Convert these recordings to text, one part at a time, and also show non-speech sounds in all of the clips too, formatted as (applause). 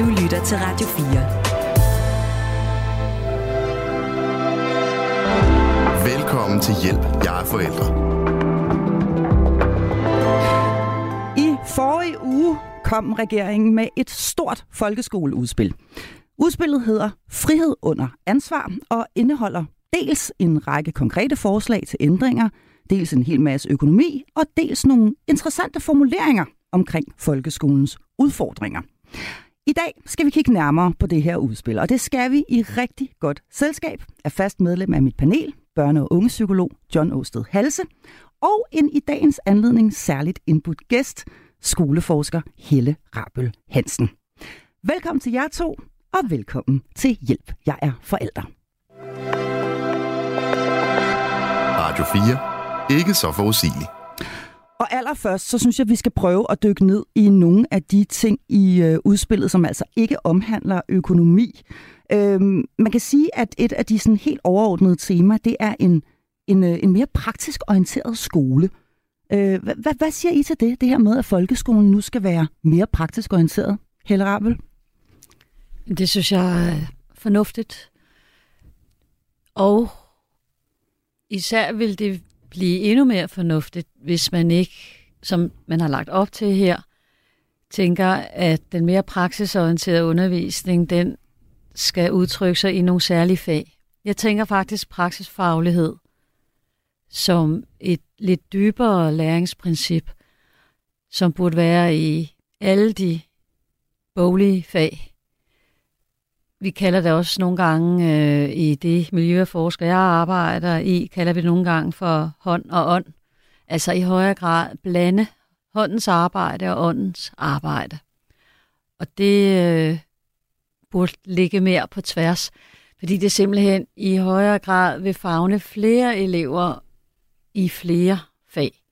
Du lytter til Radio 4. Velkommen til Hjælp, jeg er forældre. I forrige uge kom regeringen med et stort folkeskoleudspil. Udspillet hedder Frihed under ansvar og indeholder dels en række konkrete forslag til ændringer, dels en hel masse økonomi og dels nogle interessante formuleringer omkring folkeskolens udfordringer. I dag skal vi kigge nærmere på det her udspil, og det skal vi i rigtig godt selskab af fast medlem af mit panel, børne- og ungepsykolog John Åsted Halse, og en i dagens anledning særligt indbudt gæst, skoleforsker Helle Rabøl Hansen. Velkommen til jer to, og velkommen til Hjælp, jeg er forælder. Radio 4. Ikke så forudsigeligt. Og allerførst, så synes jeg, at vi skal prøve at dykke ned i nogle af de ting i øh, udspillet, som altså ikke omhandler økonomi. Øhm, man kan sige, at et af de sådan helt overordnede temaer, det er en, en, øh, en mere praktisk orienteret skole. Øh, hvad, hvad siger I til det, det her med, at folkeskolen nu skal være mere praktisk orienteret? Helle Rabel? Det synes jeg er fornuftigt. Og især vil det blive endnu mere fornuftigt, hvis man ikke, som man har lagt op til her, tænker, at den mere praksisorienterede undervisning, den skal udtrykke sig i nogle særlige fag. Jeg tænker faktisk praksisfaglighed som et lidt dybere læringsprincip, som burde være i alle de boglige fag. Vi kalder det også nogle gange øh, i det miljøforsker, jeg arbejder i, kalder vi nogle gange for hånd og ånd. Altså i højere grad blande håndens arbejde og åndens arbejde. Og det øh, burde ligge mere på tværs, fordi det simpelthen i højere grad vil fagne flere elever i flere fag,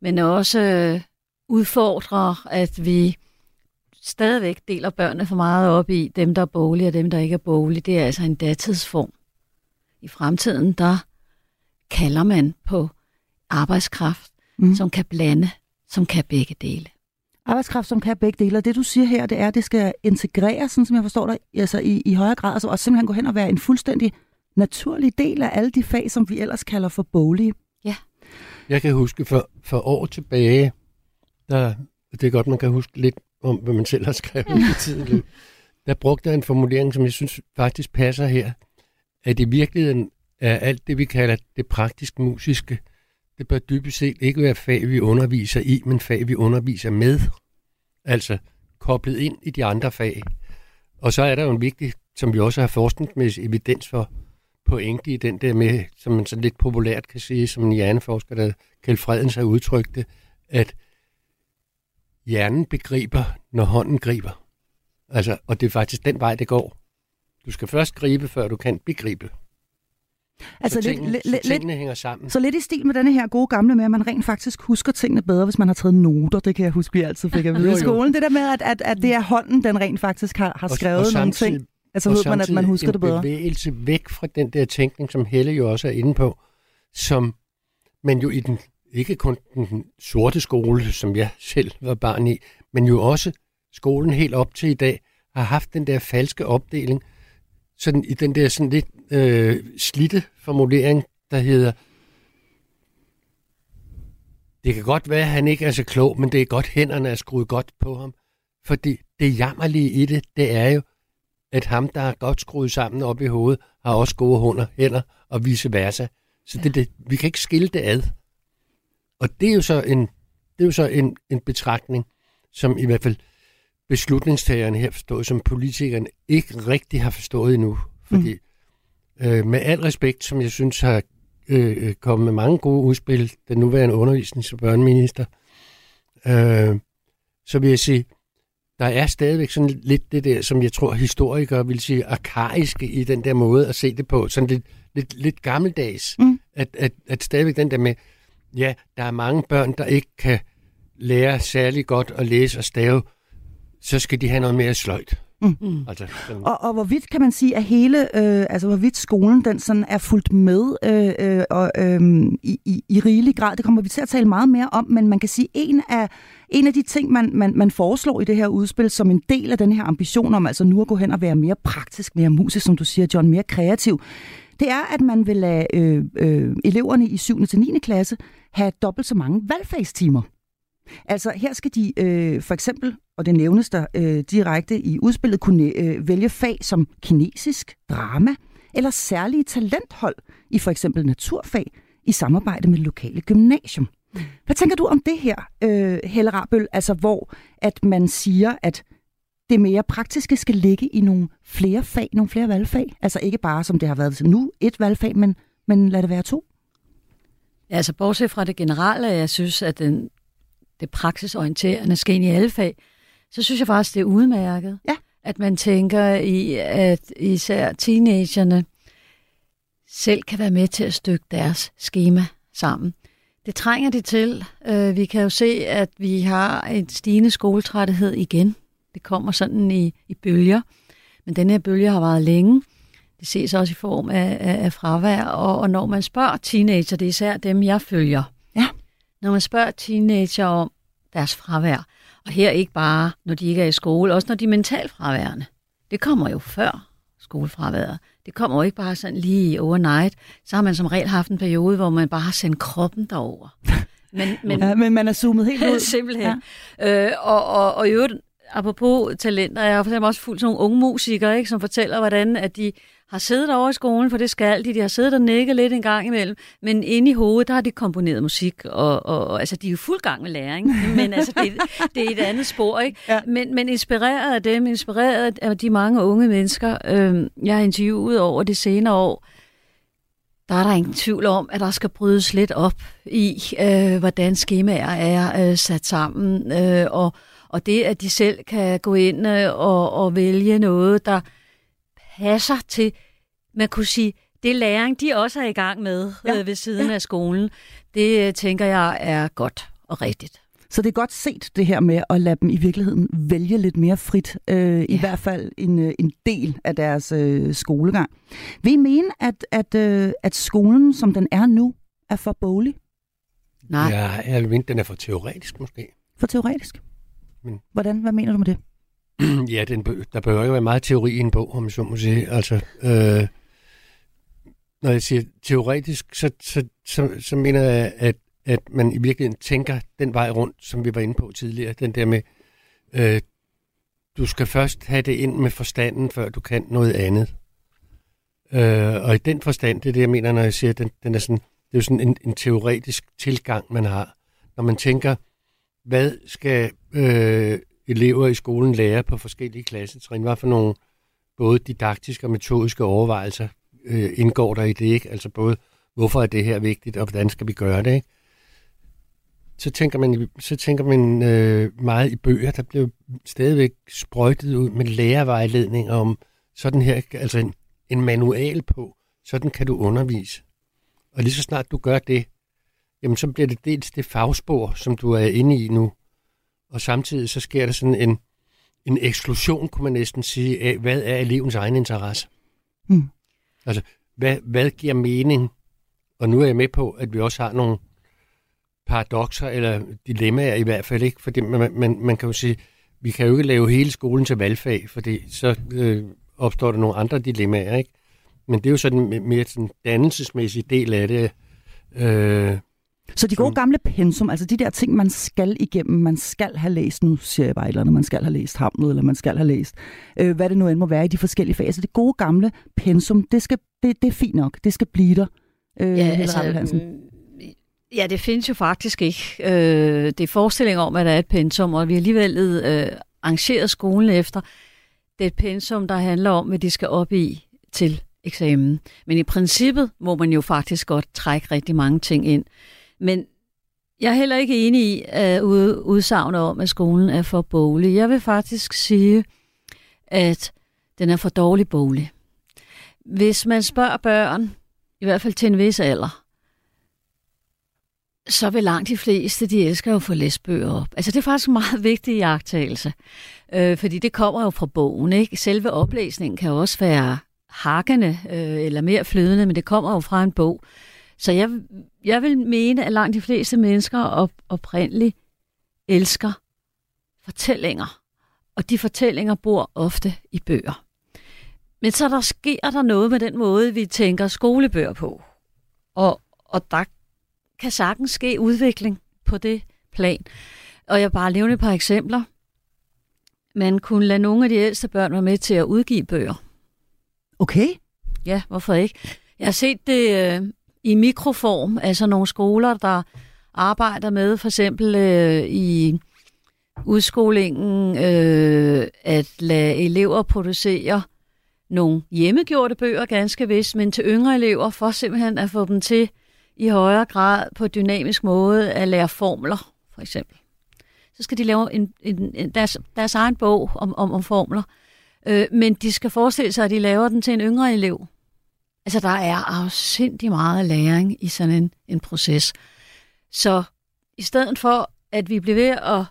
men også øh, udfordrer, at vi stadigvæk deler børnene for meget op i dem, der er bolige og dem, der ikke er bolige. Det er altså en datidsform. I fremtiden, der kalder man på arbejdskraft, mm. som kan blande, som kan begge dele. Arbejdskraft, som kan begge dele. Og det, du siger her, det er, at det skal integreres, sådan som jeg forstår dig, altså i, i højere grad, altså, og simpelthen gå hen og være en fuldstændig naturlig del af alle de fag, som vi ellers kalder for bolige. Ja. Jeg kan huske for, for år tilbage, der, det er godt, man kan huske lidt om, hvad man selv har skrevet i tiden. Der brugte jeg en formulering, som jeg synes faktisk passer her, at i virkeligheden er alt det, vi kalder det praktisk musiske, det bør dybest set ikke være fag, vi underviser i, men fag, vi underviser med. Altså koblet ind i de andre fag. Og så er der jo en vigtig, som vi også har forskningsmæssig evidens for, pointe i den der med, som man så lidt populært kan sige, som en hjerneforsker, der Kjeld Fredens har udtrykt det, at hjernen begriber, når hånden griber. Altså, og det er faktisk den vej, det går. Du skal først gribe, før du kan begribe. Altså, så, tingene, lidt, så tingene hænger sammen. Så lidt i stil med denne her gode gamle med, at man rent faktisk husker tingene bedre, hvis man har taget noter. Det kan jeg huske, vi altid fik at vide (laughs) i skolen. Det der med, at, at, at det er hånden, den rent faktisk har, har skrevet og, og nogle ting. Altså ved man, at man husker det bedre. en bevægelse væk fra den der tænkning, som Helle jo også er inde på, som man jo i den, ikke kun den sorte skole, som jeg selv var barn i, men jo også skolen helt op til i dag, har haft den der falske opdeling, sådan i den der sådan lidt øh, slitte formulering, der hedder, det kan godt være, at han ikke er så klog, men det er godt, hænderne er skruet godt på ham. Fordi det jammerlige i det, det er jo, at ham, der er godt skruet sammen op i hovedet, har også gode hunder, hænder og vice versa. Så ja. det, det, vi kan ikke skille det ad. Og det er jo så en, det er jo så en, en betragtning, som i hvert fald beslutningstagerne her forstået, som politikerne ikke rigtig har forstået endnu. Fordi mm. øh, med al respekt, som jeg synes har øh, kommet med mange gode udspil, den nuværende undervisnings- og børneminister, øh, så vil jeg sige, der er stadigvæk sådan lidt det der, som jeg tror historikere vil sige arkaiske i den der måde at se det på. Sådan lidt, lidt, lidt gammeldags. Mm. At, at, at stadigvæk den der med, ja, der er mange børn, der ikke kan lære særlig godt at læse og stave, så skal de have noget mere sløjt. Mm. Mm. Altså, sådan, Og, og hvorvidt kan man sige, at hele, øh, altså hvorvidt skolen den sådan er fuldt med øh, øh, og, øh, i, i, i rigelig grad, det kommer vi til at tale meget mere om, men man kan sige, en af, en af de ting, man, man, man foreslår i det her udspil, som en del af den her ambition om altså nu at gå hen og være mere praktisk, mere musisk, som du siger, John, mere kreativ, det er, at man vil lade øh, øh, eleverne i 7. til 9. klasse have dobbelt så mange valgfagstimer. Altså her skal de øh, for eksempel, og det nævnes der øh, direkte i udspillet, kunne øh, vælge fag som kinesisk, drama eller særlige talenthold i for eksempel naturfag i samarbejde med lokale gymnasium. Hvad tænker du om det her, øh, Helle Rabøl, altså hvor at man siger, at det mere praktiske skal ligge i nogle flere fag, nogle flere valgfag? Altså ikke bare, som det har været nu, et valgfag, men, men lad det være to. Altså, bortset fra det generelle, jeg synes, at den, det praksisorienterende skal ind i alle fag, så synes jeg faktisk, det er udmærket. Ja. At man tænker i, at især teenagerne selv kan være med til at stykke deres schema sammen. Det trænger de til. Øh, Vi kan jo se, at vi har en stigende skoletræthed igen. Det kommer sådan i, i bølger. Men den her bølge har varet længe. Det ses også i form af, af, af fravær. Og, og når man spørger teenager, det er især dem, jeg følger. Ja. Når man spørger teenager om deres fravær, og her ikke bare, når de ikke er i skole, også når de er mentalt fraværende. Det kommer jo før skolefraværet. Det kommer jo ikke bare sådan lige overnight. Så har man som regel haft en periode, hvor man bare har sendt kroppen derover. (laughs) Men, men, Ja, men man er zoomet helt (laughs) ud. Simpelthen. Ja. Øh, og, og, og i øvrigt, apropos talenter, jeg har for også fulgt nogle unge musikere, ikke, som fortæller, hvordan at de har siddet over i skolen, for det skal de. De har siddet og nikket lidt en gang imellem, men inde i hovedet, der har de komponeret musik, og, og, og altså, de er jo fuld gang med læring, (laughs) men altså, det, det er et andet spor, ikke? Ja. Men, men inspireret af dem, inspireret af de mange unge mennesker, øh, jeg har interviewet over de senere år, der er der ingen tvivl om, at der skal brydes lidt op i, øh, hvordan skemaer er øh, sat sammen, øh, og, og det, at de selv kan gå ind øh, og, og vælge noget, der passer til, man kunne sige, det læring, de også er i gang med Ja, øh, ved siden af skolen, det øh, tænker jeg er godt og rigtigt. Så det er godt set, det her med at lade dem i virkeligheden vælge lidt mere frit, øh, i Ja. hvert fald en, øh, en del af deres øh, skolegang. Vil I mene, at, at, øh, at skolen, som den er nu, er for boglig, Nej, ja, jeg vil mene, den er for teoretisk måske. for teoretisk? Men- Hvordan? Hvad mener du med det? (clears throat) ja, den, der behøver ikke være meget teori i en bog, om jeg så må sige. Altså, øh, når jeg siger teoretisk, så, så, så, så mener jeg, at, at man i virkeligheden tænker den vej rundt, som vi var inde på tidligere. Den der med, øh, du skal først have det ind med forstanden, før du kan noget andet. Øh, og i den forstand, det er det, jeg mener, når jeg siger, den, den er sådan, det er jo sådan en, en teoretisk tilgang, man har. Når man tænker, hvad skal øh, elever i skolen lære på forskellige klassetrin? Hvad for nogle både didaktiske og metodiske overvejelser øh, indgår der i det? Ikke? Altså både, hvorfor er det her vigtigt, og hvordan skal vi gøre det? Ikke? Så tænker man, så tænker man øh, meget i bøger, der bliver stadigvæk sprøjtet ud med lærervejledning om sådan her, altså en, en manual på, sådan kan du undervise. Og lige så snart du gør det, jamen så bliver det dels det fagspor, som du er inde i nu, og samtidig så sker der sådan en, en eksklusion, kunne man næsten sige, af, hvad er elevens egen interesse? Hmm. Altså, hvad, hvad giver mening? Og nu er jeg med på, at vi også har nogle paradoxer, eller dilemmaer i hvert fald ikke, fordi man, man, man kan jo sige, vi kan jo ikke lave hele skolen til valgfag, fordi så øh, opstår der nogle andre dilemmaer, ikke? Men det er jo sådan mere sådan dannelsesmæssig del af det. Øh, Så de gode Som- gamle pensum, altså de der ting, man skal igennem, man skal have læst, nu siger jeg bare et eller andet, man skal have læst Hamlet, eller man skal have læst, øh, hvad det nu end må være i de forskellige fag. Så det gode gamle pensum, det, skal, det, det er fint nok, det skal blive der. Øh, Ja, altså, mm, ja, det findes jo faktisk ikke. Øh, det er forestilling om, at der er et pensum, og vi har alligevel øh, arrangeret skolen efter. Det er et pensum, der handler om, hvad de skal op i til eksamen. Men i princippet må man jo faktisk godt trække rigtig mange ting ind. Men jeg er heller ikke enig i at udsagnet om, at skolen er for boglig. Jeg vil faktisk sige, at den er for dårlig bolig. Hvis man spørger børn, i hvert fald til en vis alder, så vil langt de fleste, de elsker jo at få læsbøger op. Altså det er faktisk en meget vigtig jagttagelse, øh, fordi det kommer jo fra bogen. Ikke? Selve oplæsningen kan også være hakkende øh, eller mere flydende, men det kommer jo fra en bog. Så jeg, jeg vil mene, at langt de fleste mennesker op, oprindeligt elsker fortællinger. Og de fortællinger bor ofte i bøger. Men så der sker der noget med den måde, vi tænker skolebøger på. Og, og der kan sagtens ske udvikling på det plan. Og jeg bare nævne et par eksempler. Man kunne lade nogle af de ældste børn være med til at udgive bøger. Okay. Ja, hvorfor ikke? Jeg har set det øh, i mikroform, altså nogle skoler, der arbejder med for eksempel øh, i udskolingen øh, at lade elever producere nogle hjemmegjorte bøger, ganske vist, men til yngre elever, for simpelthen at få dem til i højere grad på dynamisk måde at lære formler, for eksempel. Så skal de lave en, en, en, deres, deres egen bog om, om, om formler, øh, men de skal forestille sig, at de laver den til en yngre elev. Altså, der er afsindig meget læring i sådan en, en proces. Så i stedet for, at vi bliver ved at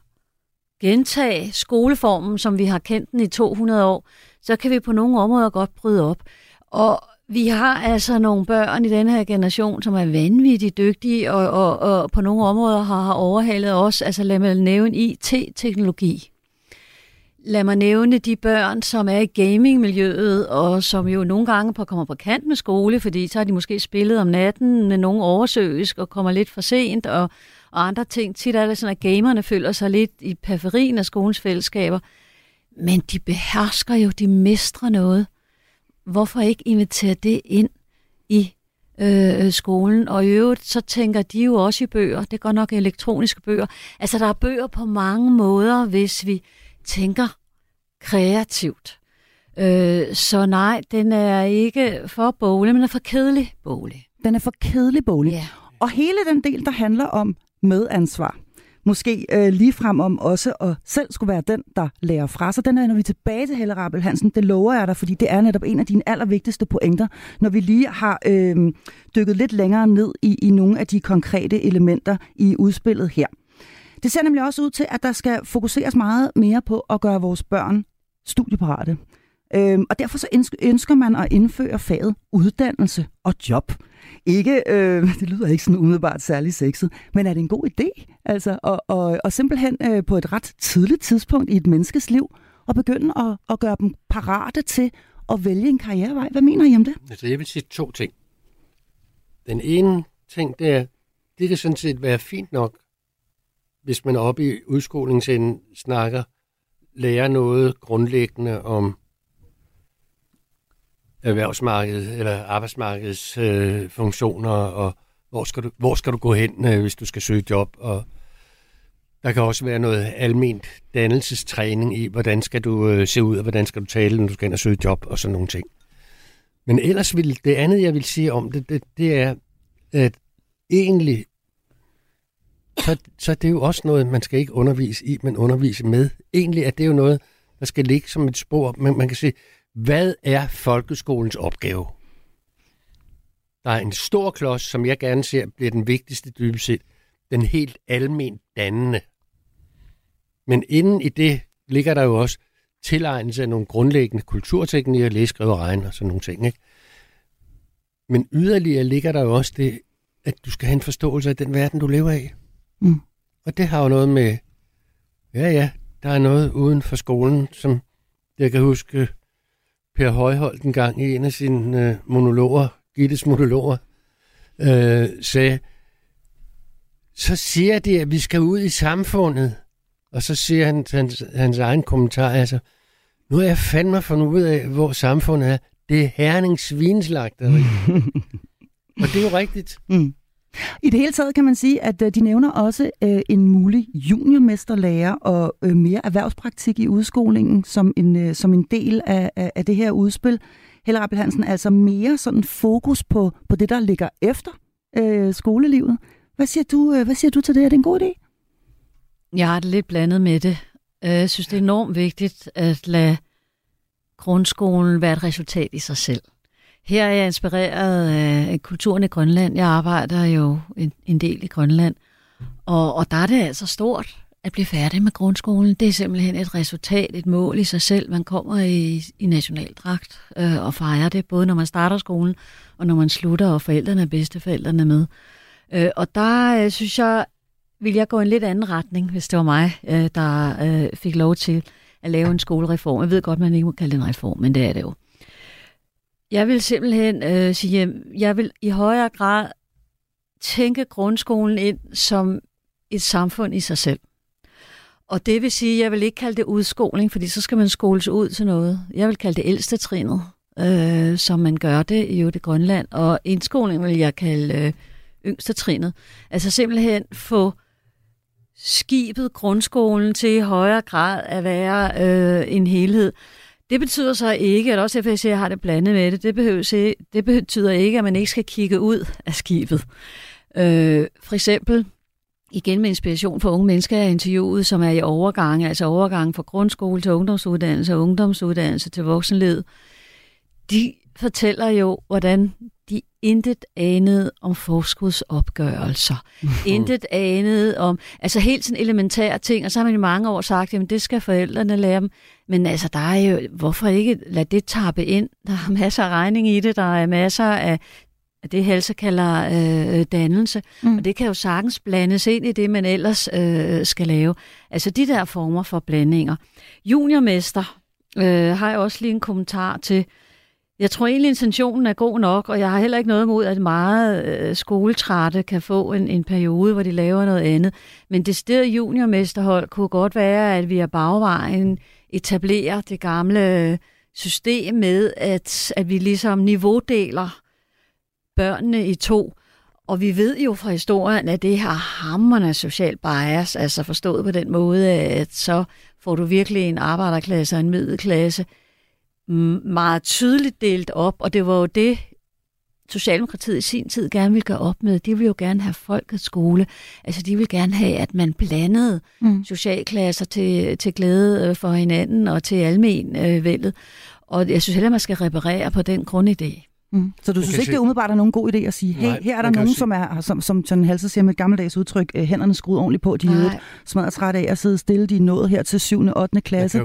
gentage skoleformen, som vi har kendt den i 200 år, så kan vi på nogle områder godt bryde op. Og vi har altså nogle børn i den her generation, som er vanvittigt dygtige, og, og, og på nogle områder har, har overhalet os. Altså lad mig nævne IT-teknologi. Lad mig nævne de børn, som er i gamingmiljøet, og som jo nogle gange på, kommer på kant med skole, fordi så har de måske spillet om natten med nogen oversøisk og kommer lidt for sent, og, og andre ting. Tit er det sådan, at gamerne føler sig lidt i periferien af skolens fællesskaber. Men de behersker jo, de mestrer noget. Hvorfor ikke invitere det ind i øh, øh skolen? Og i øvrigt, så tænker de jo også i bøger. Det går nok elektroniske bøger. Altså, der er bøger på mange måder, hvis vi tænker kreativt. Øh, så nej, den er ikke for bolig, men er for kedelig bolig. Den er for kedelig bolig. Ja. Og hele den del, der handler om medansvar, måske øh, lige frem om også at selv skulle være den, der lærer fra sig. Den er, når vi tilbage til Helle Rabel Hansen, det lover jeg dig, fordi det er netop en af dine allervigtigste pointer, når vi lige har øh, dykket lidt længere ned i, i nogle af de konkrete elementer i udspillet her. Det ser nemlig også ud til, at der skal fokuseres meget mere på at gøre vores børn studieparate. Øhm, og derfor så ønsker man at indføre faget uddannelse og job. Ikke, øh, (laughs) det lyder ikke sådan umiddelbart særlig sexet, men er det en god idé? Altså, og, og, og simpelthen øh, på et ret tidligt tidspunkt i et menneskes liv, og begynde at, at gøre dem parate til at vælge en karrierevej. Hvad mener I om det? Altså, jeg vil sige to ting. Den ene ting, det er, det kan sådan set være fint nok, hvis man oppe i udskolingsenden snakker, lærer noget grundlæggende om erhvervsmarkedet eller arbejdsmarkedets øh, funktioner, og hvor skal, du, hvor skal du gå hen, øh, hvis du skal søge job, og der kan også være noget alment dannelsestræning i, hvordan skal du øh, se ud, og hvordan skal du tale, når du skal ind og søge job, og sådan nogle ting. Men ellers vil det andet, jeg vil sige om det, det, det er, at egentlig, så, så det er jo også noget, man skal ikke undervise i, men undervise med. Egentlig er det jo noget, der skal ligge som et spor. Men man kan sige, hvad er folkeskolens opgave? Der er en stor klods, som jeg gerne ser bliver den vigtigste dybest set. Den helt almen dannende. Men inden i det ligger der jo også tilegnelse af nogle grundlæggende kulturteknikker, læse, skrive og regne og sådan nogle ting. Ikke? Men yderligere ligger der jo også det, at du skal have en forståelse af den verden, du lever af. Mm. Og det har jo noget med, ja ja, der er noget uden for skolen, som jeg kan huske, Per Højholdt en gang i en af sine øh, monologer, Gittes monologer, øh, sagde, så siger de, at vi skal ud i samfundet. Og så siger han hans, hans egen kommentar, altså, nu er jeg fandme fundet ud af, hvor samfundet er. Det er Herning Svinslagteri. (laughs) og det er jo rigtigt. Mm. I det hele taget kan man sige, at øh, de nævner også øh, en mulig juniormesterlærer og øh, mere erhvervspraktik i udskolingen som en, øh, som en del af, af, af det her udspil. Helle Rappel Hansen, altså mere sådan fokus på, på det, der ligger efter øh, skolelivet. Hvad siger, du, øh, hvad siger du til det? Er det en god idé? Jeg har det lidt blandet med det. Øh, jeg synes, det er enormt vigtigt at lade grundskolen være et resultat i sig selv. Her er jeg inspireret af kulturen i Grønland. Jeg arbejder jo en, en del i Grønland. Og, og der er det altså stort at blive færdig med grundskolen. Det er simpelthen et resultat, et mål i sig selv. Man kommer i, i nationaldragt øh, og fejrer det, både når man starter skolen og når man slutter, og forældrene og bedsteforældrene med. Øh, og der øh, synes jeg, vil jeg gå en lidt anden retning, hvis det var mig, øh, der øh, fik lov til at lave en skolereform. Jeg ved godt, man ikke må kalde det en reform, men det er det jo. Jeg vil simpelthen øh, sige, at jeg vil i højere grad tænke grundskolen ind som et samfund i sig selv. Og det vil sige, at jeg vil ikke kalde det udskoling, fordi så skal man skoles ud til noget. Jeg vil kalde det ældste trinet, øh, som man gør det i det Grønland. Og indskoling vil jeg kalde øh, yngste trinet. Altså simpelthen få skibet grundskolen til i højere grad at være øh, en helhed. Det betyder så ikke, at også FSC har det blandet med det, det, behøver, det betyder ikke, at man ikke skal kigge ud af skibet. Øh, for eksempel, igen med inspiration for unge mennesker, jeg interviewet, som er i overgang, altså overgang fra grundskole til ungdomsuddannelse og ungdomsuddannelse til voksenled. De fortæller jo, hvordan de intet anede om forskudsopgørelser. (laughs) intet anede om, altså helt sådan elementære ting, og så har man i mange år sagt, jamen det skal forældrene lære dem. Men altså, der er jo, hvorfor ikke lade det tappe ind? Der er masser af regning i det, der er masser af det Halse kalder øh, dannelse, mm. og det kan jo sagtens blandes ind i det, man ellers øh, skal lave. Altså de der former for blandinger. Juniormester øh, har jeg også lige en kommentar til, jeg tror egentlig, intentionen er god nok, og jeg har heller ikke noget imod, at meget øh, skoletrætte kan få en, en periode, hvor de laver noget andet. Men det sted juniormesterhold kunne godt være, at vi er bagvejen etablerer det gamle øh, system med, at, at vi ligesom niveaudeler børnene i to. Og vi ved jo fra historien, at det har hammerne social bias, altså forstået på den måde, at så får du virkelig en arbejderklasse og en middelklasse, meget tydeligt delt op, og det var jo det, Socialdemokratiet i sin tid gerne ville gøre op med. De ville jo gerne have folkets skole. Altså, de ville gerne have, at man blandede mm. socialklasser til, til glæde øh, for hinanden og til almen øh, vældet. Og jeg synes heller, man skal reparere på den grundidé. Mm. Så du synes ikke, se... det er umiddelbart er nogen god idé at sige, hey, Nej, her er der nogen, se... som er, som, som John Halse siger med et gammeldags udtryk, øh, hænderne skruet ordentligt på, de er smadret træt af at sidde stille, de er nået her til 7. og 8. klasse.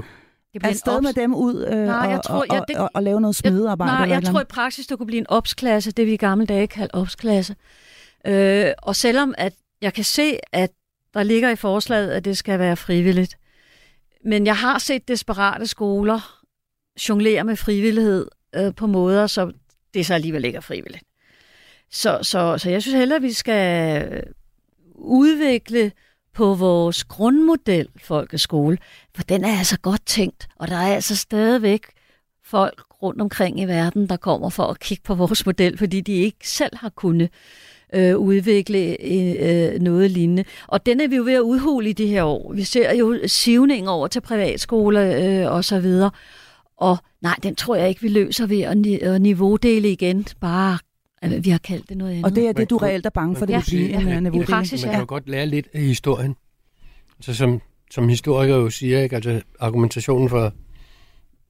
Det bliver Afsted med dem ud øh, nej, jeg tror, og, ja, det, og, og, lave noget smedearbejde? nej, eller jeg tror i praksis, det kunne blive en opsklasse, det vi i gamle dage kaldte opsklasse. Øh, og selvom at jeg kan se, at der ligger i forslaget, at det skal være frivilligt, men jeg har set desperate skoler jonglere med frivillighed øh, på måder, så det så alligevel ikke er frivilligt. Så, så, så jeg synes heller, at vi skal udvikle på vores grundmodel folkeskole, for den er altså godt tænkt, og der er altså stadigvæk folk rundt omkring i verden, der kommer for at kigge på vores model, fordi de ikke selv har kunnet øh, udvikle øh, øh noget lignende. Og den er vi jo ved at udhule i de her år. Vi ser jo sivning over til privatskoler øh, og så videre. Og nej, den tror jeg ikke, vi løser ved at, niveaudele igen. Bare vi har kaldt det noget andet. Og det er det, du reelt er bange for, det vil blive en niveaudeling? I praksis, Man kan jo godt lære lidt af historien. Altså som, som historiker jo siger, ikke? Altså, argumentationen for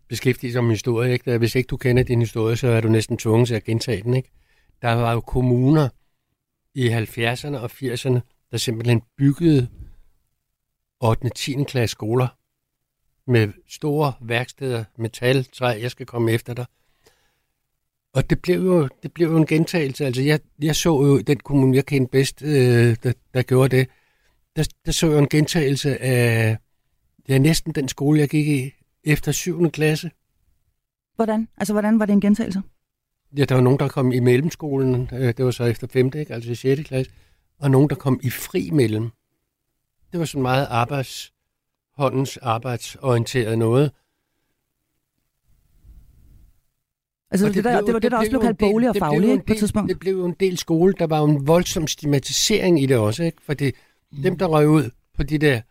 beskæftigelse som historie, ikke? hvis ikke du kender din historie, så er du næsten tvunget til at gentage den. Ikke? Der var jo kommuner i 70'erne og 80'erne, der simpelthen byggede 8. og 10. klasse skoler med store værksteder, metal, træ, jeg skal komme efter dig. Og det blev jo, det blev jo en gentagelse. Altså, jeg, jeg så jo den kommune, jeg kendte bedst, øh, der, der gjorde det, der, der så jeg en gentagelse af ja, næsten den skole, jeg gik i efter 7. klasse. Hvordan? Altså, hvordan var det en gentagelse? Ja, der var nogen, der kom i mellemskolen, øh, det var så efter 5. Ikke? altså i 6. klasse, og nogen, der kom i fri mellem. Det var sådan meget arbejds, håndens arbejdsorienteret noget. Altså det, det, der, det var det, der også blev kaldt bolig og faglig ikke, på et tidspunkt. Det blev jo en del skole. Der var jo en voldsom stigmatisering i det også. Ikke? For det, mm. dem, der røg ud på de der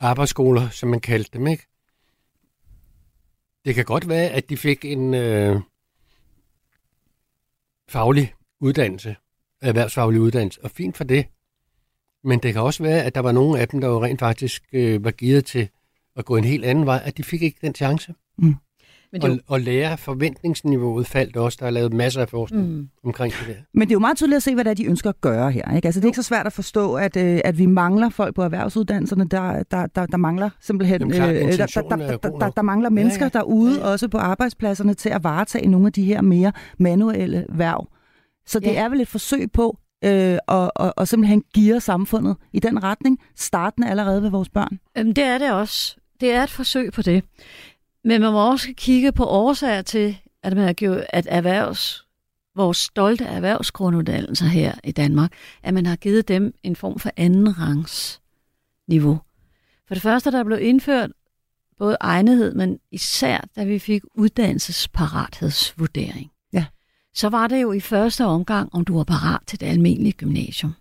arbejdsskoler, som man kaldte dem, ikke? Det kan godt være, at de fik en øh, faglig uddannelse, erhvervsfaglig uddannelse, og fint for det. Men det kan også være, at der var nogle af dem, der jo rent faktisk øh, var givet til at gå en helt anden vej, at de fik ikke den chance. Mm. Men det Og, jo, og lære forventningsniveauet faldt også. Der er lavet masser af forskning mm, omkring det der. Men det er jo meget tydeligt at se, hvad det er, de ønsker at gøre her. Ikke? Altså, det er ikke så svært at forstå, at, øh, at vi mangler folk på erhvervsuddannelserne. Der, der, der, der mangler simpelthen... Jamen, klart, øh, der, der, er der, der, der, nok. der mangler mennesker Ja, ja. derude, Ja, også på arbejdspladserne, til at varetage nogle af de her mere manuelle værv. Så det Ja. er vel et forsøg på øh, at, at, at simpelthen geare samfundet i den retning, startende allerede ved vores børn. Jamen, det er det også. Det er et forsøg på det. Men man må også kigge på årsager til, at, man har gjort, at erhvervs, vores stolte erhvervsgrunduddannelser her i Danmark, at man har givet dem en form for anden rangs niveau. For det første, der blev indført både egnethed, men især da vi fik uddannelsesparathedsvurdering. Ja. Så var det jo i første omgang, om du var parat til det almindelige gymnasium.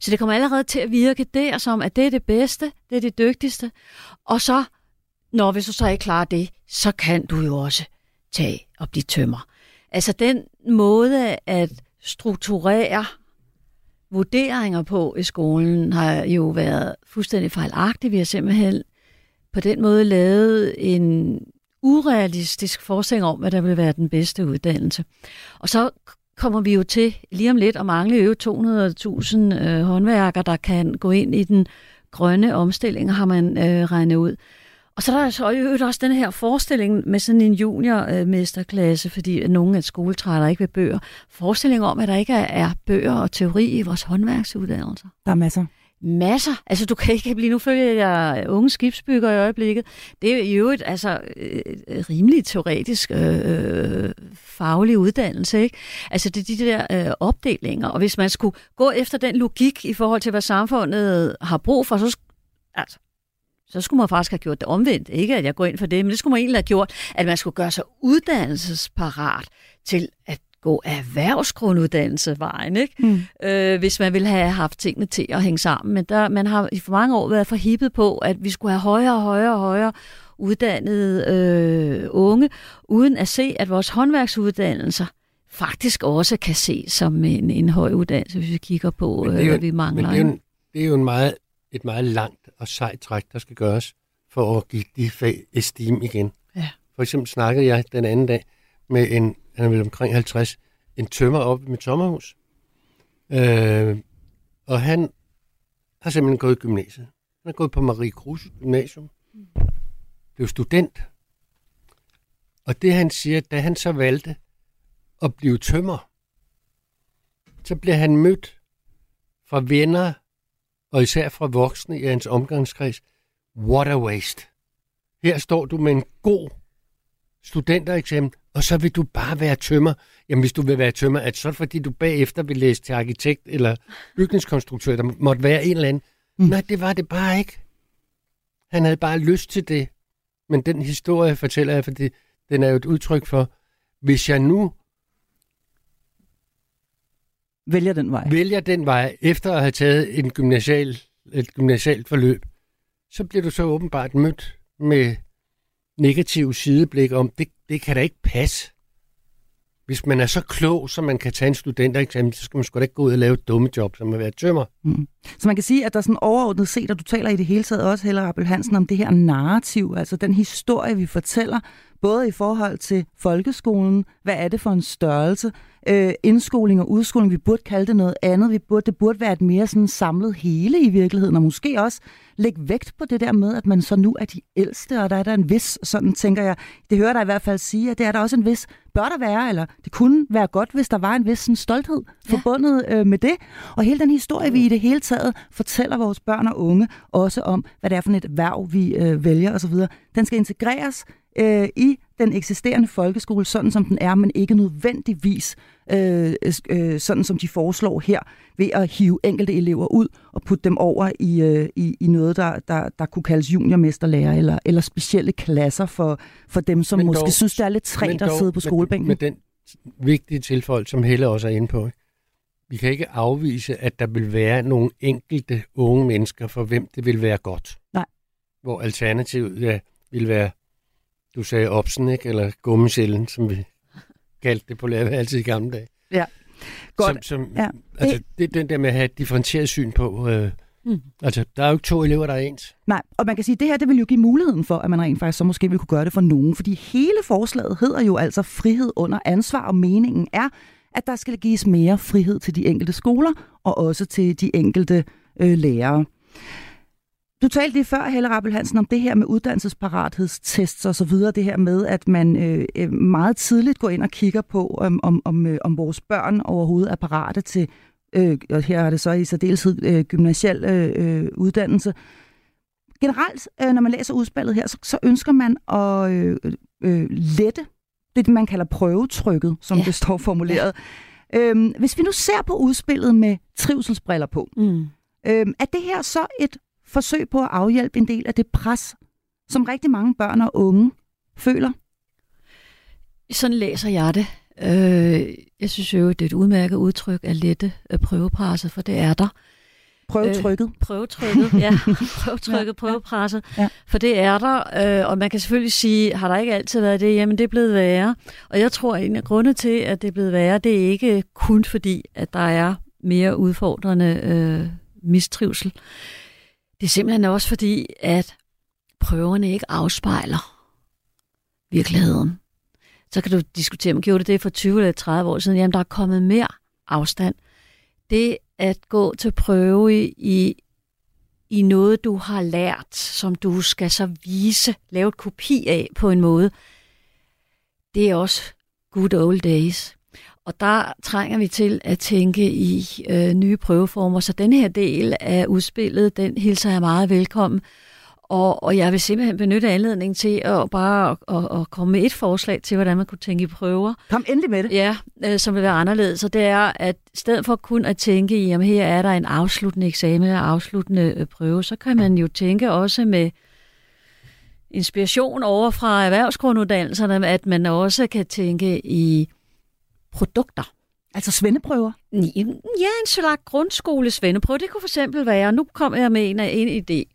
Så det kommer allerede til at virke der som, at det er det bedste, det er det dygtigste. Og så, når hvis du så ikke klarer det, så kan du jo også tage og blive tømmer. Altså den måde at strukturere vurderinger på i skolen har jo været fuldstændig fejlagtig. Vi har simpelthen på den måde lavet en urealistisk forestilling om, hvad der vil være den bedste uddannelse. Og så kommer vi jo til lige om lidt at mangle jo 200.000 øh, håndværkere, der kan gå ind i den grønne omstilling, har man øh, regnet ud. Og så er der så i øvrigt også den her forestilling med sådan en juniormesterklasse, fordi at nogle af skoletrætter ikke vil bøger. Forestilling om, at der ikke er, er bøger og teori i vores håndværksuddannelser. Der er masser. Masser. Altså, du kan ikke blive... Nu følger jeg unge skibsbygger i øjeblikket. Det er jo et altså, øh, rimelig teoretisk øh, faglig uddannelse, ikke? Altså, det er de der øh, opdelinger. Og hvis man skulle gå efter den logik i forhold til, hvad samfundet har brug for, så, altså, så skulle man faktisk have gjort det omvendt. Ikke at jeg går ind for det, men det skulle man egentlig have gjort, at man skulle gøre sig uddannelsesparat til at gå erhvervsgrunduddannelsevejen, ikke? Mm. øh, hvis man ville have haft tingene til at hænge sammen. Men der, man har i for mange år været forhippet på, at vi skulle have højere og højere og højere uddannede øh, unge, uden at se, at vores håndværksuddannelser faktisk også kan ses som en, en høj uddannelse, hvis vi kigger på, Men det er øh, hvad vi Men mangler. det er jo, en, det er jo en meget, et meget langt og sejt træk, der skal gøres for at give de fag esteem igen. Ja. For eksempel snakkede jeg den anden dag med en, han er vel omkring 50, en tømmer op i mit sommerhus. Øh, og han har simpelthen gået i gymnasiet. Han har gået på Marie Kruse Gymnasium. Blev student. Og det han siger, da han så valgte at blive tømmer, så bliver han mødt fra venner, og især fra voksne i hans omgangskreds. What a waste. Her står du med en god studentereksamen, og så vil du bare være tømmer. Jamen, hvis du vil være tømmer, er det så fordi, du bagefter vil læse til arkitekt eller bygningskonstruktør, der måtte være en eller anden. Mm. Nej, det var det bare ikke. Han havde bare lyst til det. Men den historie fortæller jeg, fordi den er jo et udtryk for, hvis jeg nu Vælger den vej. vælger den vej, efter at have taget en gymnasial, et gymnasialt forløb, så bliver du så åbenbart mødt med negativ sideblik om, det, det kan da ikke passe. Hvis man er så klog, så man kan tage en studentereksamen, så skal man sgu da ikke gå ud og lave et dumme job, som at være tømmer. Mm. Så man kan sige, at der sådan overordnet set, og du taler i det hele taget også, Helle Rappel Hansen, om det her narrativ, altså den historie, vi fortæller, både i forhold til folkeskolen, hvad er det for en størrelse, øh, indskoling og udskoling, vi burde kalde det noget andet, vi burde, det burde være et mere sådan samlet hele i virkeligheden, og måske også lægge vægt på det der med, at man så nu er de ældste, og der er der en vis, sådan tænker jeg, det hører der i hvert fald sige, at det er der også en vis, bør der være, eller det kunne være godt, hvis der var en vis sådan, stolthed Ja. forbundet øh, med det, og hele den historie, vi i det hele taget fortæller vores børn og unge, også om, hvad det er for et værv, vi øh, vælger osv., den skal integreres øh, i den eksisterende folkeskole, sådan som den er, men ikke nødvendigvis øh, øh, sådan som de foreslår her, ved at hive enkelte elever ud og putte dem over i, øh, i, i noget, der, der, der kunne kaldes juniormesterlærer, eller, eller specielle klasser for, for dem, som Men måske dog- synes, det er lidt træt at sidde på med- skolebænken. Med den vigtige tilføjelse, som Helle også er inde på. Vi kan ikke afvise, at der vil være nogle enkelte unge mennesker, for hvem det vil være godt. Nej. Hvor alternativet ja, vil være, du sagde opsen, ikke? eller gummicellen, som vi kaldte det på lærerværelset i gamle dage. Godt. Som, som, Ja. Altså, det er den der med at have et differentieret syn på, øh, Mm. Altså, der er jo ikke to elever, der er ens. Nej, og man kan sige, at det her det vil jo give muligheden for, at man rent faktisk så måske vil kunne gøre det for nogen. Fordi hele forslaget hedder jo altså frihed under ansvar, og meningen er, at der skal gives mere frihed til de enkelte skoler, og også til de enkelte øh, lærere. Du talte lige før, Helle Rappel Hansen, om det her med uddannelsesparathedstests og så videre. Det her med, at man øh, øh, meget tidligt går ind og kigger på, om, om, om, øh, om vores børn overhovedet er parate til, øh, og her er det så i særdeleshed øh, gymnasiel øh, uddannelse. Generelt, øh, når man læser udspillet her, så, så ønsker man at øh, øh, lette det, man kalder prøvetrykket, som ja. det står formuleret. Ja. Øhm, hvis vi nu ser på udspillet med trivselsbriller på, mm. øhm, er det her så et forsøg på at afhjælpe en del af det pres, som rigtig mange børn og unge føler? Sådan læser jeg det. Øh, jeg synes jo, det er et udmærket udtryk af lette prøvepresset, for det er der. Prøvetrykket. Øh, prøvetrykket, ja. (laughs) Prøvetrykket, ja. prøvepresset. Ja. For det er der, øh, og man kan selvfølgelig sige, har der ikke altid været det? Jamen, det er blevet værre. Og jeg tror, at en af grunde til, at det er blevet værre, det er ikke kun fordi, at der er mere udfordrende øh, mistrivsel. Det er simpelthen også fordi, at prøverne ikke afspejler virkeligheden. Så kan du diskutere, om gjorde det det for 20 eller 30 år siden? Jamen, der er kommet mere afstand. Det at gå til prøve i, i noget, du har lært, som du skal så vise, lave et kopi af på en måde, det er også good old days. Og der trænger vi til at tænke i øh, nye prøveformer, så den her del af udspillet, den hilser jeg meget velkommen. Og, og jeg vil simpelthen benytte anledningen til at bare at, at komme med et forslag til, hvordan man kunne tænke i prøver. Kom endelig med det. Ja, øh, som vil være anderledes. Så det er, at i stedet for kun at tænke i, at her er der en afsluttende eksamen eller afsluttende øh, prøve, så kan man jo tænke også med inspiration over fra erhvervsgrunduddannelserne, at man også kan tænke i produkter. Altså svendeprøver? Ja, en slags grundskole svendeprøve. Det kunne for eksempel være, nu kommer jeg med en, en idé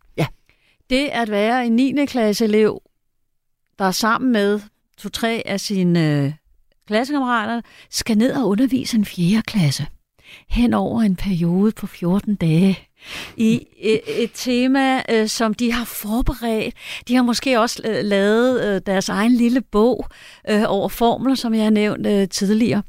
det at være en 9. klasse elev, der er sammen med to-tre af sine øh, klassekammerater, skal ned og undervise en 4. klasse hen over en periode på 14 dage i et, et tema, øh, som de har forberedt. De har måske også øh, lavet øh, deres egen lille bog øh, over formler, som jeg har nævnt øh, tidligere.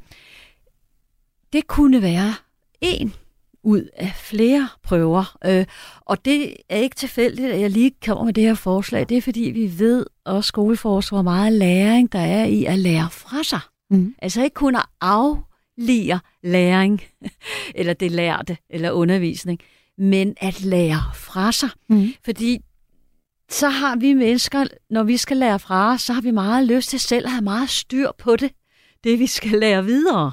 Det kunne være en ud af flere prøver. Øh, og det er ikke tilfældigt, at jeg lige kommer med det her forslag. Det er fordi, vi ved også skoleforskere, hvor meget læring der er i at lære fra sig. Mm. Altså ikke kun at aflige læring, (laughs) eller det lærte, eller undervisning, men at lære fra sig. Mm. Fordi så har vi mennesker, når vi skal lære fra os, så har vi meget lyst til selv at have meget styr på det, det vi skal lære videre.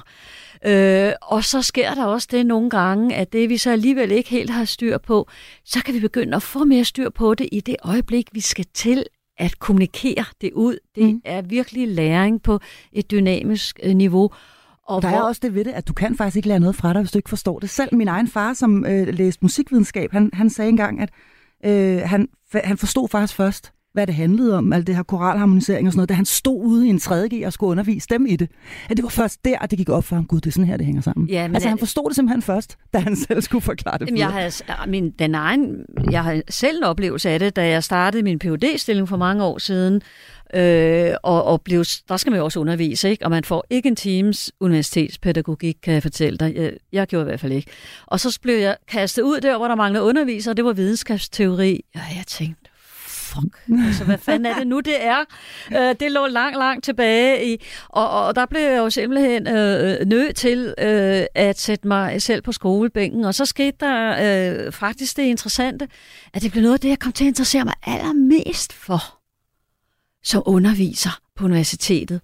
Øh, og så sker der også det nogle gange, at det vi så alligevel ikke helt har styr på, så kan vi begynde at få mere styr på det i det øjeblik, vi skal til at kommunikere det ud. Det mm. er virkelig læring på et dynamisk øh, niveau. Og der hvor... er også det ved det, at du kan faktisk ikke lære noget fra dig, hvis du ikke forstår det selv. Min egen far, som øh, læste musikvidenskab, han, han sagde engang, at øh, han, han forstod faktisk først, hvad det handlede om, alt det her koralharmonisering og sådan noget, da han stod ude i en 3G og skulle undervise dem i det. At det var først der, at det gik op for ham, gud, det er sådan her, det hænger sammen. Ja, men altså, han forstod det simpelthen først, da han (laughs) selv skulle forklare det. Jamen, jeg, har, min, den egen, jeg har selv en oplevelse af det, da jeg startede min phd stilling for mange år siden, Øh, og, og blev, der skal man jo også undervise, ikke? og man får ikke en times universitetspædagogik, kan jeg fortælle dig. Jeg, jeg gjorde i hvert fald ikke. Og så blev jeg kastet ud der, hvor der manglede undervisere, og det var videnskabsteori. Og jeg tænkte, fuck, altså hvad fanden er det nu, det er? Øh, det lå langt, langt tilbage i, og, og der blev jeg jo simpelthen øh, nødt til øh, at sætte mig selv på skolebænken, og så skete der øh, faktisk det interessante, at det blev noget af det, jeg kom til at interessere mig allermest for som underviser på universitetet.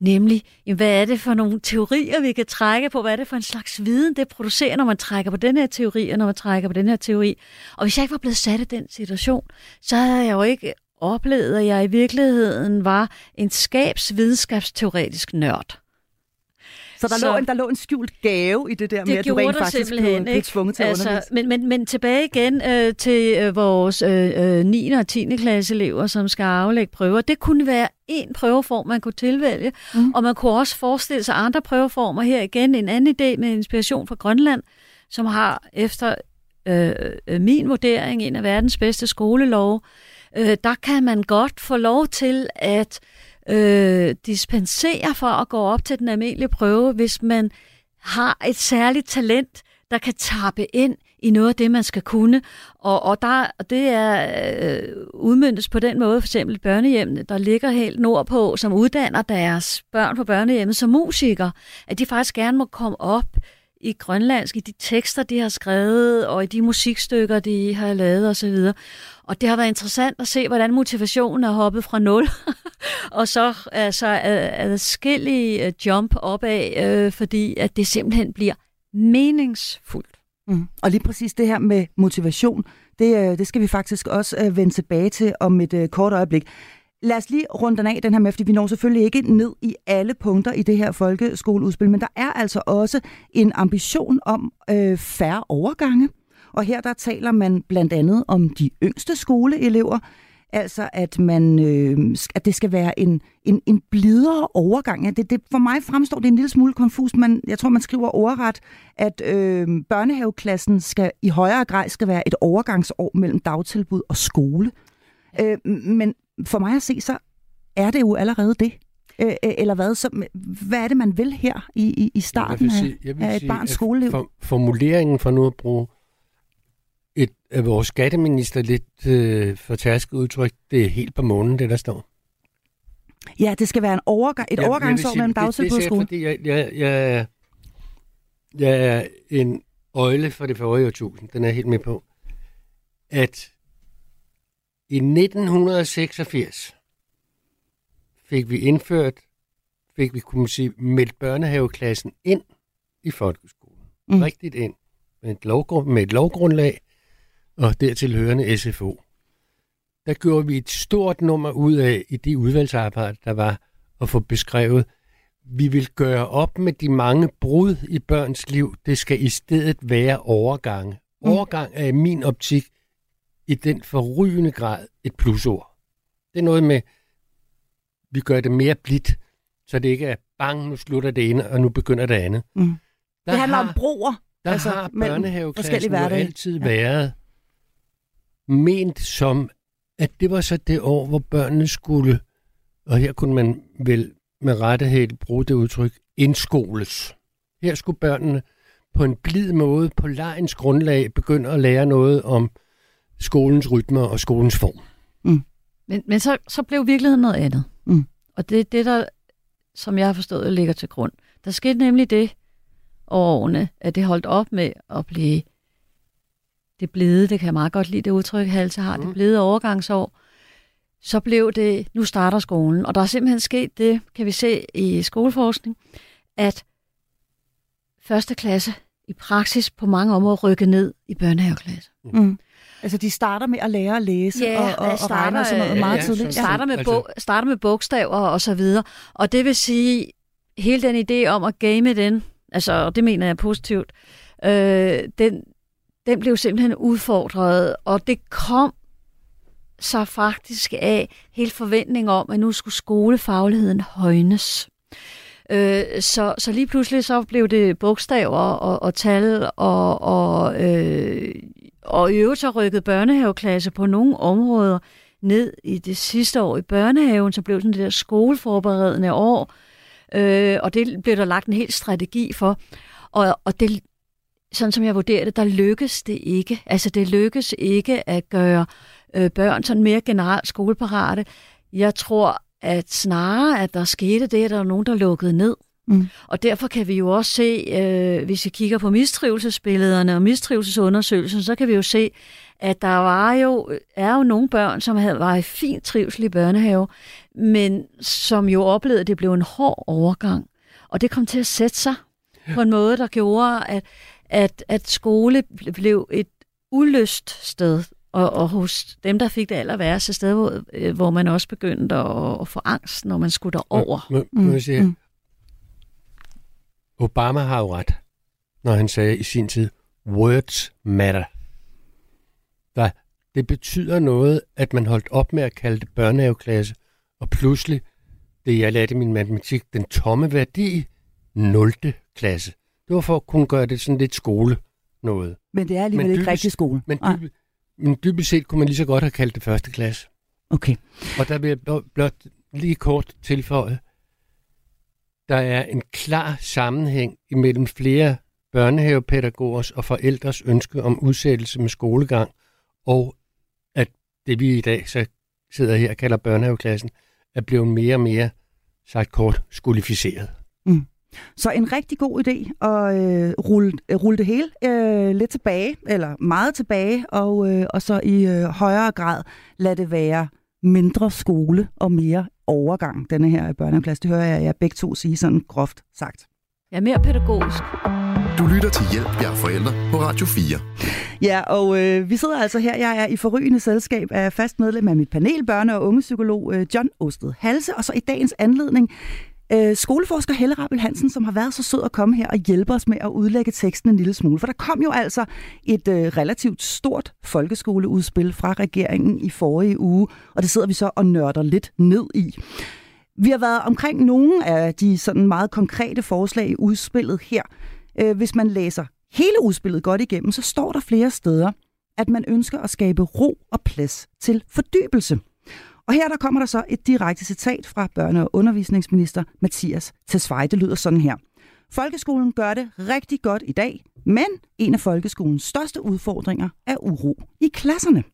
Nemlig, hvad er det for nogle teorier, vi kan trække på? Hvad er det for en slags viden, det producerer, når man trækker på den her teori, og når man trækker på den her teori? Og hvis jeg ikke var blevet sat i den situation, så havde jeg jo ikke oplevet, at jeg i virkeligheden var en skabsvidenskabsteoretisk nørd. Så der, så, lå en, der lå en skjult gave i det der med, at du rent faktisk blev, blev tvunget til altså, at undervise. Men, men, men tilbage igen øh, til øh, vores øh, 9. Øh, og 10. klasse elever, som skal aflægge prøver. Det kunne være en prøveform, man kunne tilvælge, mm. og man kunne også forestille sig andre prøveformer. Her igen en anden idé med inspiration fra Grønland, som har efter øh, øh, min vurdering, en af verdens bedste skolelov, øh, der kan man godt få lov til at øh, øh, dispensere for at gå op til den almindelige prøve, hvis man har et særligt talent, der kan tappe ind i noget af det, man skal kunne. Og, og der, det er øh, udmyndtes på den måde, for eksempel børnehjemmene, der ligger helt nordpå, som uddanner deres børn på børnehjemmet som musikere, at de faktisk gerne må komme op i grønlandsk, i de tekster, de har skrevet, og i de musikstykker, de har lavet osv. Og det har været interessant at se, hvordan motivationen er hoppet fra nul, (laughs) og så altså, adskillige øh, jump opad, øh, fordi at det simpelthen bliver meningsfuldt. Mm. Og lige præcis det her med motivation, det, øh, det skal vi faktisk også øh, vende tilbage til om et øh, kort øjeblik. Lad os lige runde den af, den her med, fordi vi når selvfølgelig ikke ned i alle punkter i det her folkeskoleudspil, men der er altså også en ambition om øh, færre overgange. Og her der taler man blandt andet om de yngste skoleelever, Altså, at, man, øh, at det skal være en, en, en blidere overgang. Ja, det, det, for mig fremstår det en lille smule konfus. Man, jeg tror, man skriver overret, at øh, børnehaveklassen skal i højere grad skal være et overgangsår mellem dagtilbud og skole. Øh, men for mig at se, så er det jo allerede det. Øh, eller hvad? Så, hvad er det, man vil her i, i, i starten sige, af, af et barns skoleliv? For, formuleringen for nu at bruge et af vores skatteminister lidt øh, fortærsket udtryk, det er helt på månen, det der står. Ja, det skal være en overgang, et ja, overgangsår mellem dagtilbud og skole. Fordi jeg, jeg, jeg, jeg er en øjle for det forrige årtusind, den er jeg helt med på, at i 1986 fik vi indført, fik vi, kunne man sige, meldt børnehaveklassen ind i folkeskolen. Mm. Rigtigt ind. Med et, lovgrund, med et lovgrundlag, og dertil hørende SFO. Der gjorde vi et stort nummer ud af i det udvalgsarbejde, der var at få beskrevet, vi vil gøre op med de mange brud i børns liv. Det skal i stedet være overgange. Mm. Overgang er i min optik i den forrygende grad et plusord. Det er noget med, vi gør det mere blidt, så det ikke er bang, nu slutter det ene, og nu begynder det andet. Mm. Der det handler har, om broer. Der altså, har børnehaveklassen jo altid ja. været ment som, at det var så det år, hvor børnene skulle, og her kunne man vel med rettighed bruge det udtryk, indskoles. Her skulle børnene på en blid måde, på lejens grundlag, begynde at lære noget om skolens rytmer og skolens form. Mm. Men, men så, så blev virkeligheden noget andet. Mm. Og det er det, der, som jeg har forstået, ligger til grund. Der skete nemlig det over årene, at det holdt op med at blive det blide, det kan jeg meget godt lide det udtryk, Halse har, mm. det blide overgangsår, så blev det, nu starter skolen. Og der er simpelthen sket det, kan vi se i skoleforskning, at første klasse i praksis på mange områder rykker ned i børnehaveklasse. Mm. Altså, de starter med at lære at læse ja, og, og, starter, og regne og sådan noget meget ja, tidligt. Starter med, bo, starter med bogstaver og så videre. Og det vil sige, hele den idé om at game den, altså, og det mener jeg positivt, øh, den, den blev simpelthen udfordret, og det kom så faktisk af helt forventning om, at nu skulle skolefagligheden højnes. Øh, så, så lige pludselig så blev det bogstaver og, og tal, og, og, øh, og i øvrigt så rykket børnehaveklasse på nogle områder ned i det sidste år i børnehaven, så blev sådan det der skoleforberedende år, øh, og det blev der lagt en helt strategi for. Og, og det, sådan som jeg vurderer det, der lykkes det ikke. Altså det lykkes ikke at gøre øh, børn sådan mere generelt skoleparate. Jeg tror, at snarere, at der skete det, at der var nogen, der lukkede ned. Mm. Og derfor kan vi jo også se, øh, hvis vi kigger på mistrivelsesbillederne og mistrivselsundersøgelsen, så kan vi jo se, at der var jo, er jo nogle børn, som havde, var i fin trivsel i børnehave, men som jo oplevede, at det blev en hård overgang. Og det kom til at sætte sig på en måde, der gjorde, at, at, at skole blev et ulyst sted, og, og hos dem, der fik det aller værste sted, hvor, øh, hvor man også begyndte at, at få angst, når man skulle derover. Må, må, må jeg sige, mm. Obama har jo ret, når han sagde i sin tid, words matter. Der, det betyder noget, at man holdt op med at kalde det børnehaveklasse, og pludselig, det jeg lærte i min matematik, den tomme værdi, 0. klasse. Det var for at kunne gøre det sådan lidt skole noget. Men det er alligevel Men ikke dybest- rigtig skole. Men, dyb, men dybest set kunne man lige så godt have kaldt det første klasse. Okay. Og der vil jeg blot- blot lige kort tilføje, der er en klar sammenhæng imellem flere børnehavepædagogers og forældres ønske om udsættelse med skolegang, og at det vi i dag så sidder her og kalder børnehaveklassen, er blevet mere og mere, sagt kort, skolificeret. Mm. Så en rigtig god idé at øh, rulle, øh, rulle det hele øh, lidt tilbage, eller meget tilbage, og, øh, og så i øh, højere grad lade det være mindre skole og mere overgang, denne her børnehaveklasse. Det hører jeg jer begge to sige sådan groft sagt. Ja, mere pædagogisk. Du lytter til Hjælp, jeg er forældre på Radio 4. Ja, og øh, vi sidder altså her. Jeg er i forrygende selskab af fast medlem af mit panel, børne- og ungepsykolog øh, John Osted Halse, og så i dagens anledning øh, skoleforsker Helle Rappel Hansen, som har været så sød at komme her og hjælpe os med at udlægge teksten en lille smule. For der kom jo altså et øh, relativt stort folkeskoleudspil fra regeringen i forrige uge, og det sidder vi så og nørder lidt ned i. Vi har været omkring nogle af de sådan meget konkrete forslag i udspillet her. Øh, hvis man læser hele udspillet godt igennem, så står der flere steder, at man ønsker at skabe ro og plads til fordybelse. Og her der kommer der så et direkte citat fra børne- og undervisningsminister Mathias Tesfaye. Det lyder sådan her. Folkeskolen gør det rigtig godt i dag, men en af folkeskolens største udfordringer er uro i klasserne.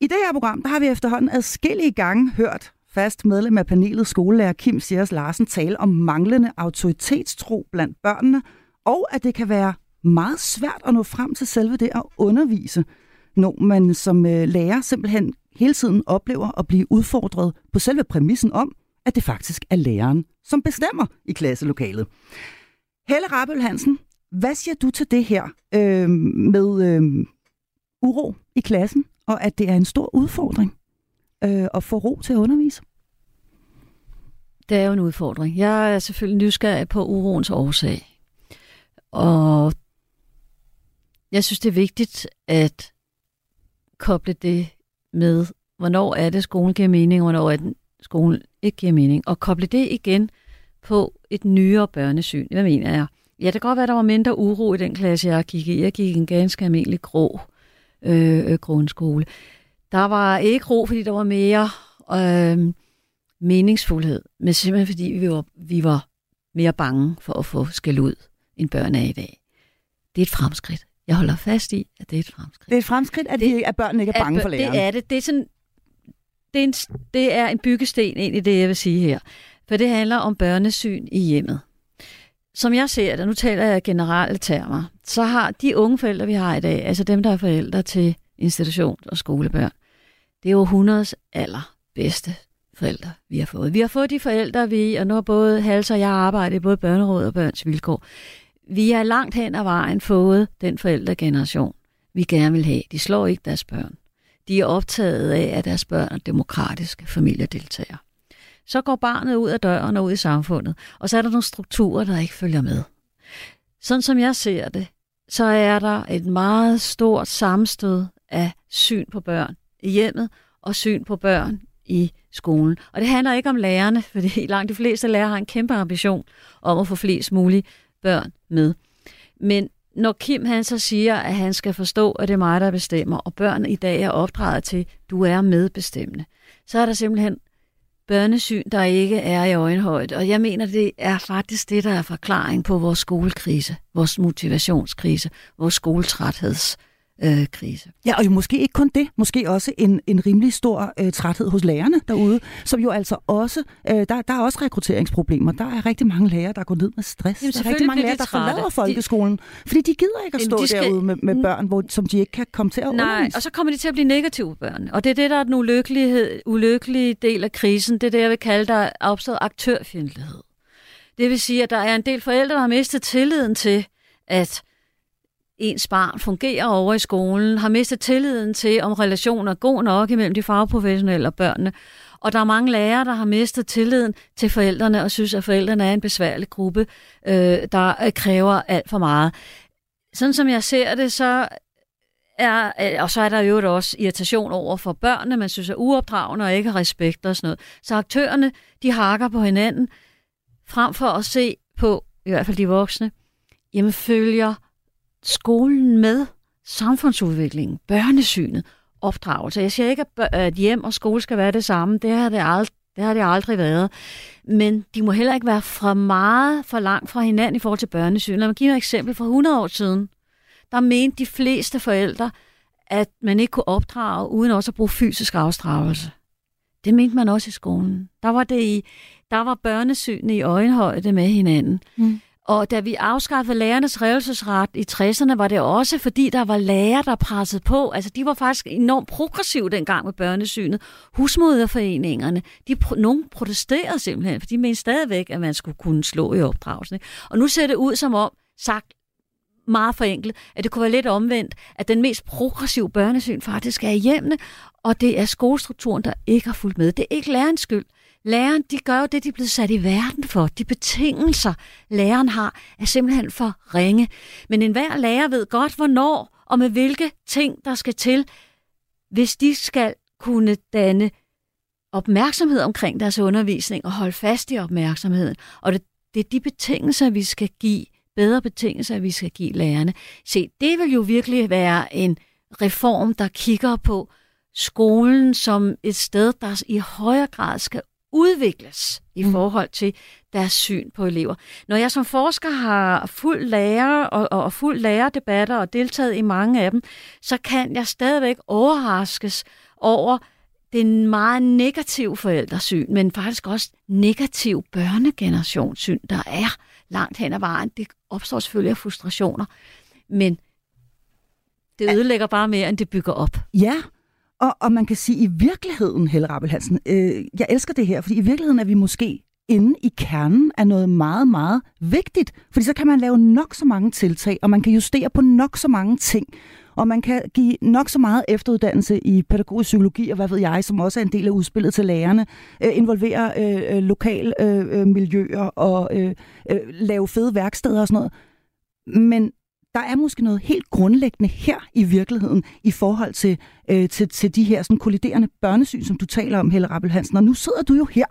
I det her program, der har vi efterhånden adskillige gange hørt fast medlem af panelet skolelærer Kim Siers Larsen tale om manglende autoritetstro blandt børnene, og at det kan være meget svært at nå frem til selve det at undervise, når man som øh, lærer simpelthen hele tiden oplever at blive udfordret på selve præmissen om, at det faktisk er læreren, som bestemmer i klasselokalet. Helle Rabøl Hansen, hvad siger du til det her øh, med øh, uro i klassen, og at det er en stor udfordring øh, at få ro til at undervise? Det er jo en udfordring. Jeg er selvfølgelig nysgerrig på uroens årsag. Og jeg synes, det er vigtigt at koble det med, hvornår er det, skolen giver mening, og hvornår er det, skolen ikke giver mening. Og koble det igen på et nyere børnesyn. Hvad mener jeg? Ja, det kan godt være, at der var mindre uro i den klasse, jeg gik i. Jeg gik i en ganske almindelig grå øh, øh, grundskole. Der var ikke ro, fordi der var mere øh, meningsfuldhed, men simpelthen fordi vi var, vi var mere bange for at få skæld ud, end børn er i dag. Det er et fremskridt. Jeg holder fast i, at det er et fremskridt. Det er et fremskridt, at, Det- det, at børnene ikke er bange At for læreren. Det er det. Det er, sådan, det, er en, det er en byggesten ind i det, jeg vil sige her. For det handler om børnesyn i hjemmet. Som jeg ser det, nu taler jeg generelle termer, så har de unge forældre, vi har i dag, altså dem, der er forældre til institutions- og skolebørn, det er århundredes allerbedste forældre, vi har fået. Vi har fået de forældre, vi, og nu har både Hals og jeg arbejdet i både børneråd og børns vilkår. Vi har langt hen ad vejen fået den forældregeneration, vi gerne vil have. De slår ikke deres børn. De er optaget af, at deres børn er demokratiske familiedeltagere. Så går barnet ud af døren og ud i samfundet, og så er der nogle strukturer, der ikke følger med. Sådan som jeg ser det, så er der et meget stort sammenstød af syn på børn i hjemmet og syn på børn i skolen. Og det handler ikke om lærerne, fordi langt de fleste lærere har en kæmpe ambition om at få flest mulige børn med. Men når Kim han så siger, at han skal forstå, at det er mig, der bestemmer, og børn i dag er opdraget til, du er medbestemmende, så er der simpelthen børnesyn, der ikke er i øjenhøjde. Og jeg mener, det er faktisk det, der er forklaring på vores skolekrise, vores motivationskrise, vores skoletræthedskrise. Øh, krise. Ja, og jo måske ikke kun det. Måske også en, en rimelig stor øh, træthed hos lærerne derude, som jo altså også, øh, der, der er også rekrutteringsproblemer. Der er rigtig mange lærere, der går ned med stress. Jamen, der er rigtig mange lærere, der forlader De- folkeskolen, fordi de gider ikke at Jamen, stå de skal- derude med, med børn, hvor, som de ikke kan komme til at Nej, undervise. og så kommer de til at blive negative børn. Og det er det, der er den ulykkelige, ulykkelige del af krisen. Det er det, jeg vil kalde, der er opstået aktørfjendtlighed. Det vil sige, at der er en del forældre, der har mistet tilliden til, at ens barn fungerer over i skolen, har mistet tilliden til, om relationen er god nok imellem de fagprofessionelle og børnene. Og der er mange lærere, der har mistet tilliden til forældrene og synes, at forældrene er en besværlig gruppe, øh, der øh, kræver alt for meget. Sådan som jeg ser det, så er, øh, og så er der jo også irritation over for børnene, man synes er uopdragende og ikke har respekt og sådan noget. Så aktørerne, de hakker på hinanden, frem for at se på, i hvert fald de voksne, jamen følger skolen med samfundsudviklingen, børnesynet, opdragelse. Jeg siger ikke, at hjem og skole skal være det samme. Det har det ald- det har det aldrig været. Men de må heller ikke være for meget for langt fra hinanden i forhold til børnesyn. Lad mig give et eksempel. fra 100 år siden, der mente de fleste forældre, at man ikke kunne opdrage uden også at bruge fysisk afstraffelse. Det mente man også i skolen. Der var, det i, der var børnesynene i øjenhøjde med hinanden. Mm. Og da vi afskaffede lærernes revelsesret i 60'erne, var det også, fordi der var lærere, der pressede på. Altså, de var faktisk enormt progressive dengang med børnesynet. Husmoderforeningerne, de, nogen protesterede simpelthen, for de mente stadigvæk, at man skulle kunne slå i opdragelsen. Og nu ser det ud som om, sagt meget forenklet, at det kunne være lidt omvendt, at den mest progressive børnesyn faktisk er i hjemmene, og det er skolestrukturen, der ikke har fulgt med. Det er ikke lærerens skyld. Læreren, de gør jo det, de er blevet sat i verden for. De betingelser, læreren har, er simpelthen for ringe. Men enhver lærer ved godt, hvornår og med hvilke ting, der skal til, hvis de skal kunne danne opmærksomhed omkring deres undervisning og holde fast i opmærksomheden. Og det, det er de betingelser, vi skal give, bedre betingelser, vi skal give lærerne. Se, det vil jo virkelig være en reform, der kigger på skolen som et sted, der i højere grad skal udvikles i mm. forhold til deres syn på elever. Når jeg som forsker har fuld lærer og, og fuld lærerdebatter og deltaget i mange af dem, så kan jeg stadigvæk overraskes over den meget negative forældresyn, men faktisk også negativ børnegenerationssyn, der er langt hen ad vejen. Det opstår selvfølgelig af frustrationer, men det ødelægger bare mere, end det bygger op. Ja, og, og man kan sige, i virkeligheden, Helle Rappel Hansen, øh, jeg elsker det her, fordi i virkeligheden er vi måske inde i kernen af noget meget, meget vigtigt. Fordi så kan man lave nok så mange tiltag, og man kan justere på nok så mange ting. Og man kan give nok så meget efteruddannelse i pædagogisk psykologi, og hvad ved jeg, som også er en del af udspillet til lærerne, øh, involvere øh, øh lokale øh, øh, miljøer og øh, øh, lave fede værksteder og sådan noget. Men der er måske noget helt grundlæggende her i virkeligheden i forhold til, øh, til, til de her sådan kolliderende børnesyn, som du taler om, Helle Rappel Hansen. Og nu sidder du jo her,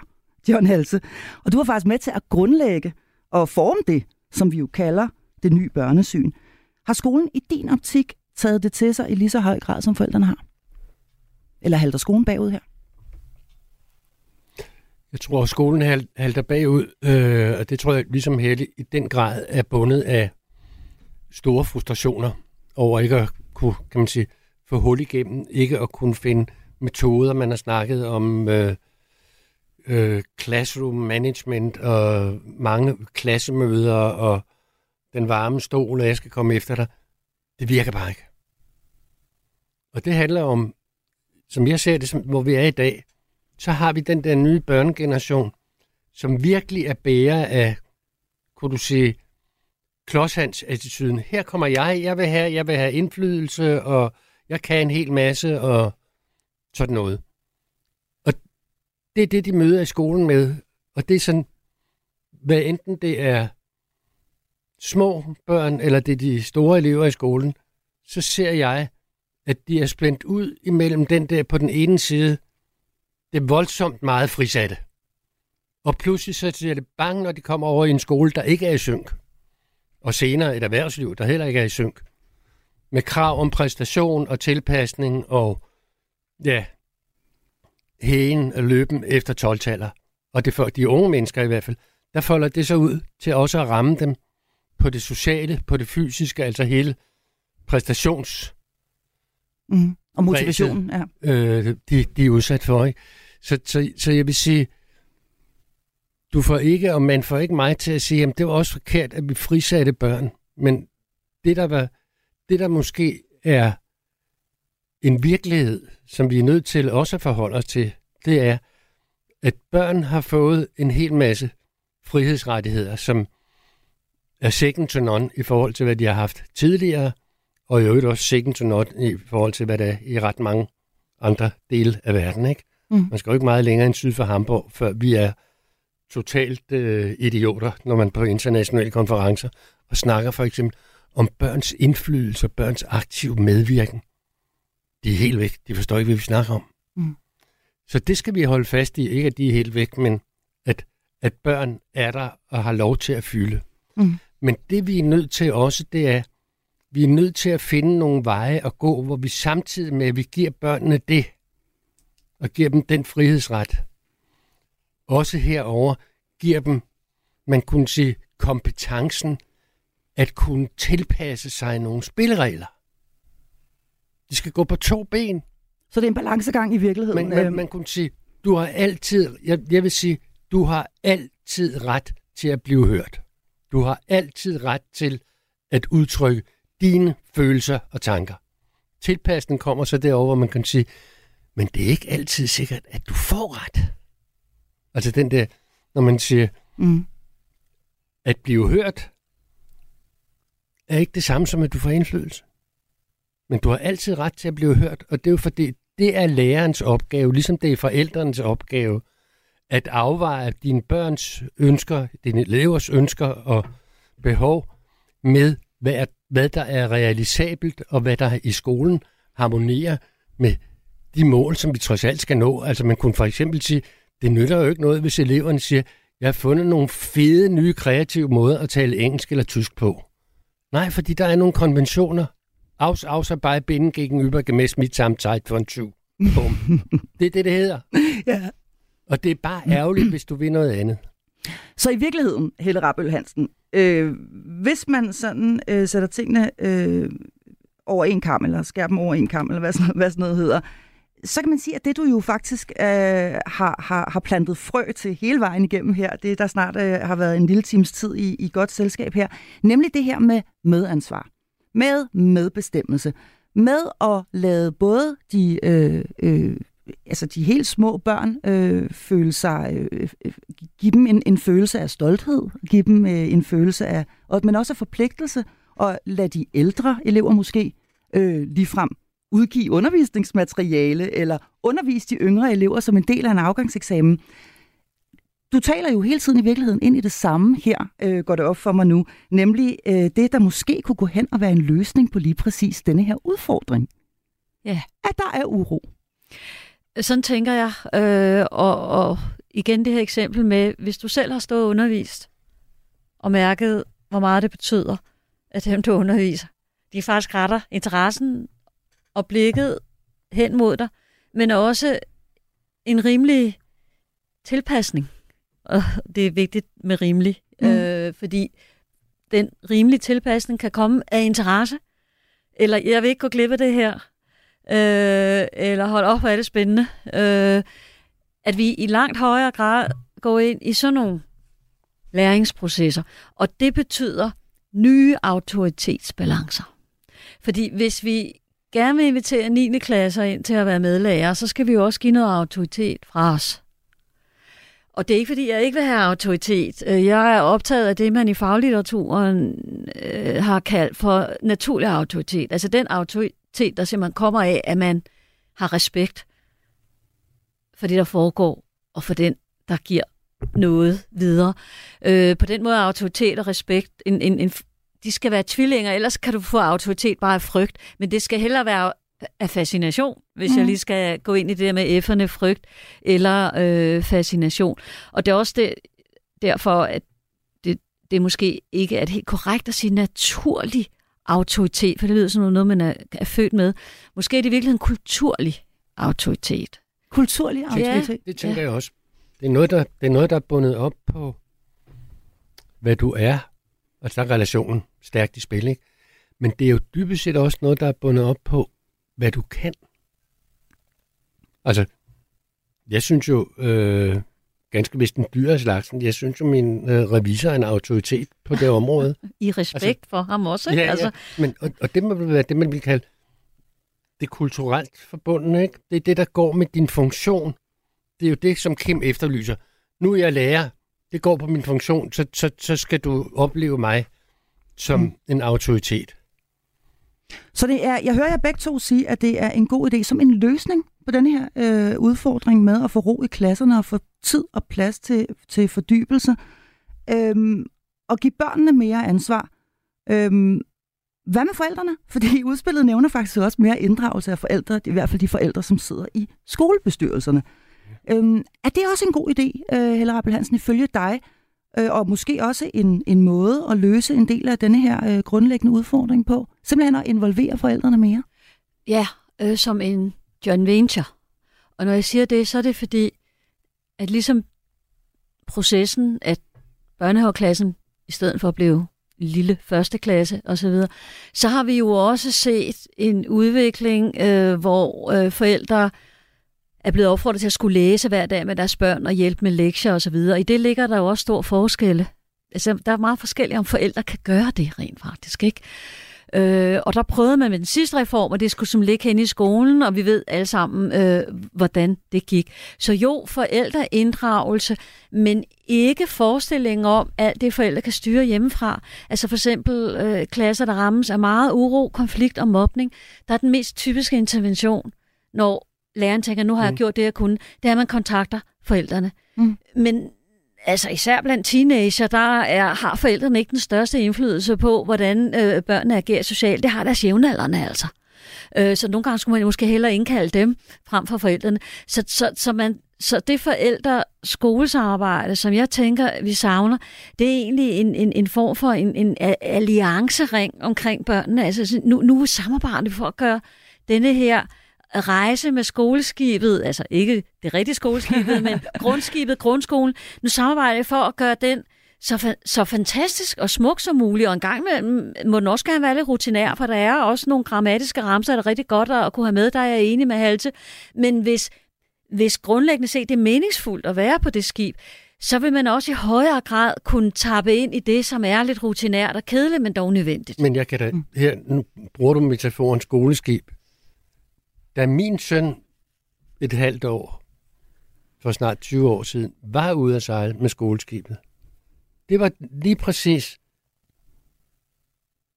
John Halse, og du var faktisk med til at grundlægge og forme det, som vi jo kalder det nye børnesyn. Har skolen i din optik taget det til sig i lige så høj grad, som forældrene har? Eller halter skolen bagud her? Jeg tror, at skolen halter bagud, øh, og det tror jeg ligesom Helle i den grad er bundet af store frustrationer over ikke at kunne, kan man sige, få hul igennem, ikke at kunne finde metoder. Man har snakket om øh, øh, classroom management og mange klassemøder og den varme stol, og jeg skal komme efter dig. Det virker bare ikke. Og det handler om, som jeg ser det, som, hvor vi er i dag, så har vi den der nye børnegeneration, som virkelig er bærer af, kunne du sige, klodshands-attituden. Her kommer jeg, jeg vil, have, jeg vil have indflydelse, og jeg kan en hel masse, og sådan noget. Og det er det, de møder i skolen med. Og det er sådan, hvad enten det er små børn, eller det er de store elever i skolen, så ser jeg, at de er splændt ud imellem den der på den ene side, det voldsomt meget frisatte. Og pludselig så siger det bang, når de kommer over i en skole, der ikke er i synk og senere et erhvervsliv, der heller ikke er i synk, med krav om præstation og tilpasning og ja, hægen og løben efter 12 Og det for de unge mennesker i hvert fald, der folder det så ud til også at ramme dem på det sociale, på det fysiske, altså hele præstations... Mm. Og motivationen, ja. Øh, de, de er udsat for, ikke? Så, så, så jeg vil sige, du får ikke, og man får ikke mig til at sige, at det var også forkert, at vi frisatte børn. Men det, der, var, det, der måske er en virkelighed, som vi er nødt til også at forholde os til, det er, at børn har fået en hel masse frihedsrettigheder, som er second to none i forhold til, hvad de har haft tidligere, og i øvrigt også second to none i forhold til, hvad der er i ret mange andre dele af verden. Ikke? Mm. Man skal jo ikke meget længere end syd for Hamburg, før vi er totalt øh, idioter, når man på internationale konferencer og snakker for eksempel om børns indflydelse og børns aktiv medvirken. De er helt væk. De forstår ikke, hvad vi snakker om. Mm. Så det skal vi holde fast i. Ikke at de er helt væk, men at, at børn er der og har lov til at fylde. Mm. Men det vi er nødt til også, det er vi er nødt til at finde nogle veje at gå, hvor vi samtidig med, at vi giver børnene det, og giver dem den frihedsret, også herover giver dem, man kunne sige, kompetencen at kunne tilpasse sig nogle spilleregler. De skal gå på to ben. Så det er en balancegang i virkeligheden. Man, man, man kunne sige, du har altid, jeg, jeg vil sige, du har altid ret til at blive hørt. Du har altid ret til at udtrykke dine følelser og tanker. Tilpasningen kommer så derover, hvor man kan sige, men det er ikke altid sikkert, at du får ret. Altså den der, når man siger, mm. at blive hørt, er ikke det samme som, at du får indflydelse. Men du har altid ret til at blive hørt, og det er jo fordi, det er lærerens opgave, ligesom det er forældrenes opgave, at afveje dine børns ønsker, dine elevers ønsker og behov med, hvad, hvad der er realisabelt, og hvad der i skolen harmonerer med de mål, som vi trods alt skal nå. Altså man kunne for eksempel sige, det nytter jo ikke noget, hvis eleverne siger, jeg har fundet nogle fede, nye, kreative måder at tale engelsk eller tysk på. Nej, fordi der er nogle konventioner. Aus, außer bei binden gegenüber gemäß mit Zeit von Tyv. det er det, det hedder. (laughs) ja. Og det er bare ærgerligt, hvis du vil noget andet. Så i virkeligheden, Helle Rappel Hansen, øh, hvis man sådan øh, sætter tingene øh, over en kam, eller skærer dem over en kam, eller hvad sådan, hvad sådan noget hedder, så kan man sige, at det du jo faktisk øh, har, har, har plantet frø til hele vejen igennem her, det der snart øh, har været en lille times tid i, i godt selskab her, nemlig det her med medansvar, med medbestemmelse, med at lade både de, øh, øh, altså de helt små børn øh, føle sig, øh, øh give dem en, en følelse af stolthed, give dem øh, en følelse af, og, men også af forpligtelse, og lade de ældre elever måske øh, ligefrem udgive undervisningsmateriale eller undervise de yngre elever som en del af en afgangseksamen. Du taler jo hele tiden i virkeligheden ind i det samme her, øh, går det op for mig nu, nemlig øh, det, der måske kunne gå hen og være en løsning på lige præcis denne her udfordring. Ja. At der er uro. Sådan tænker jeg. Øh, og, og igen det her eksempel med, hvis du selv har stået undervist og mærket, hvor meget det betyder, at dem, du underviser, de faktisk retter interessen og blikket hen mod dig, men også en rimelig tilpasning. Og det er vigtigt med rimelig, mm. øh, fordi den rimelige tilpasning kan komme af interesse, eller jeg vil ikke gå glip af det her, øh, eller hold op, hvor er det spændende. Øh, at vi i langt højere grad går ind i sådan nogle læringsprocesser, og det betyder nye autoritetsbalancer. Fordi hvis vi gerne vil invitere 9. klasser ind til at være medlærer, så skal vi jo også give noget autoritet fra os. Og det er ikke, fordi jeg ikke vil have autoritet. Øh, jeg er optaget af det, man i faglitteraturen øh, har kaldt for naturlig autoritet. Altså den autoritet, der simpelthen kommer af, at man har respekt for det, der foregår, og for den, der giver noget videre. Øh, på den måde er autoritet og respekt en, en, en de skal være tvillinger, ellers kan du få autoritet bare af frygt. Men det skal heller være af fascination, hvis mm. jeg lige skal gå ind i det der med F'erne, frygt eller øh, fascination. Og det er også det, derfor, at det, det måske ikke er helt korrekt at sige naturlig autoritet, for det lyder som noget, man er, er født med. Måske er det virkelig en kulturlig autoritet. Kulturlig autoritet? Ja, det tænker ja. jeg også. Det er, noget, der, det er noget, der er bundet op på, hvad du er, og så er relationen stærkt i spil. Ikke? Men det er jo dybest set også noget, der er bundet op på, hvad du kan. Altså, jeg synes jo, øh, ganske vist en dyr af slagsen, jeg synes jo, min øh, revisor er en autoritet på det område. (laughs) I respekt altså, for ham også, ikke? Ja, altså. ja. Men, og, og det må være det, man vil kalde det kulturelt forbundne, ikke? Det er det, der går med din funktion. Det er jo det, som Kim efterlyser. Nu er jeg lærer, det går på min funktion, så, så, så skal du opleve mig som mm. en autoritet. Så det er, jeg hører jer begge to sige, at det er en god idé som en løsning på den her øh, udfordring med at få ro i klasserne og få tid og plads til, til fordybelse. Øhm, og give børnene mere ansvar. Øhm, hvad med forældrene? (laughs) Fordi udspillet nævner faktisk også mere inddragelse af forældre, i hvert fald de forældre, som sidder i skolebestyrelserne. Øhm, er det også en god idé, øh, Helle Rappel Hansen, ifølge dig, øh, og måske også en, en måde at løse en del af denne her øh, grundlæggende udfordring på. Simpelthen at involvere forældrene mere. Ja, øh, som en joint venture. Og når jeg siger det, så er det fordi, at ligesom processen, at børnehaveklassen, i stedet for at blive lille første klasse osv., så har vi jo også set en udvikling, øh, hvor øh, forældre er blevet opfordret til at skulle læse hver dag med deres børn og hjælpe med lektier osv. Og i det ligger der jo også stor forskelle. Altså, der er meget forskelligt, om forældre kan gøre det rent faktisk. Ikke? Øh, og der prøvede man med den sidste reform, og det skulle som ligge hen i skolen, og vi ved alle sammen, øh, hvordan det gik. Så jo, forældreinddragelse, men ikke forestillingen om, alt det forældre kan styre hjemmefra. Altså for eksempel øh, klasser, der rammes af meget uro, konflikt og mobning, der er den mest typiske intervention, når læreren tænker, nu har jeg mm. gjort det, jeg kunne, det er, at man kontakter forældrene. Mm. Men altså især blandt teenager, der er, har forældrene ikke den største indflydelse på, hvordan øh, børnene agerer socialt. Det har deres jævnaldrende altså. Øh, så nogle gange skulle man måske hellere indkalde dem frem for forældrene. Så, så, så, man, så det forældre skolesamarbejde, som jeg tænker, vi savner, det er egentlig en, en, en form for en, en alliancering omkring børnene. Altså nu, nu samarbejder vi for at gøre denne her rejse med skoleskibet, altså ikke det rigtige skoleskibet, (laughs) men grundskibet, grundskolen. Nu samarbejder jeg for at gøre den så, så fantastisk og smuk som muligt, og en gang med, må den også gerne være lidt rutinær, for der er også nogle grammatiske ramser, der er rigtig godt at kunne have med, der er jeg enig med Halte. Men hvis, hvis grundlæggende set det er meningsfuldt at være på det skib, så vil man også i højere grad kunne tappe ind i det, som er lidt rutinært og kedeligt, men dog nødvendigt. Men jeg kan da, her, nu bruger du metaforen skoleskib. Da min søn et halvt år, for snart 20 år siden, var ude at sejle med skoleskibet, det var lige præcis,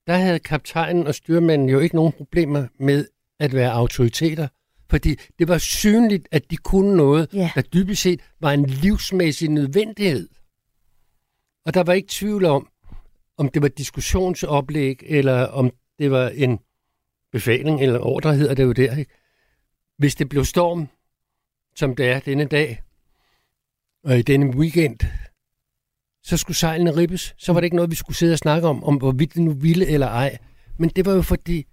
der havde kaptajnen og styrmanden jo ikke nogen problemer med at være autoriteter, fordi det var synligt, at de kunne noget, yeah. der dybest set var en livsmæssig nødvendighed. Og der var ikke tvivl om, om det var diskussionsoplæg, eller om det var en befaling, eller ordre hedder det jo der. Ikke? Hvis det blev storm, som det er denne dag, og i denne weekend, så skulle sejlene ribbes. Så var det ikke noget, vi skulle sidde og snakke om, om hvorvidt det nu ville eller ej. Men det var jo fordi,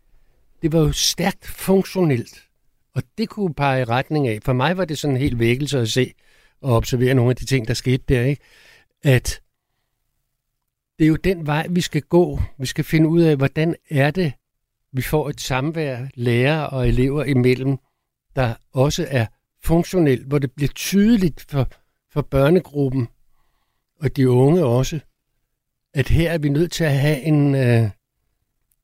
det var jo stærkt funktionelt. Og det kunne pege i retning af. For mig var det sådan en helt vækkelse at se og observere nogle af de ting, der skete der. Ikke? At det er jo den vej, vi skal gå. Vi skal finde ud af, hvordan er det, vi får et samvær lærer og elever imellem, der også er funktionelt, hvor det bliver tydeligt for, for børnegruppen og de unge også, at her er vi nødt til at have en uh,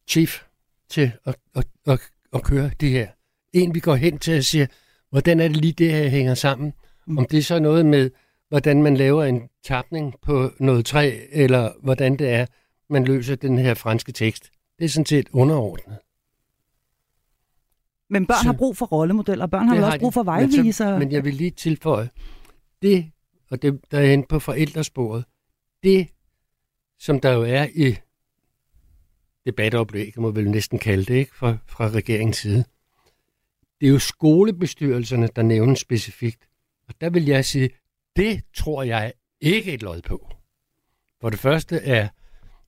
chief til at, at, at, at køre det her. En, vi går hen til og siger, hvordan er det lige det her hænger sammen? Mm. Om det er så noget med, hvordan man laver en tapning på noget træ, eller hvordan det er, man løser den her franske tekst. Det er sådan set underordnet. Men børn så, har brug for rollemodeller, børn har også brug for vejviser. Men, men jeg vil lige tilføje, det, og det, der er inde på forældresporet, det, som der jo er i debatoplæg, må vel næsten kalde det, ikke, fra, fra regeringens side, det er jo skolebestyrelserne, der nævnes specifikt. Og der vil jeg sige, det tror jeg ikke et lod på. For det første er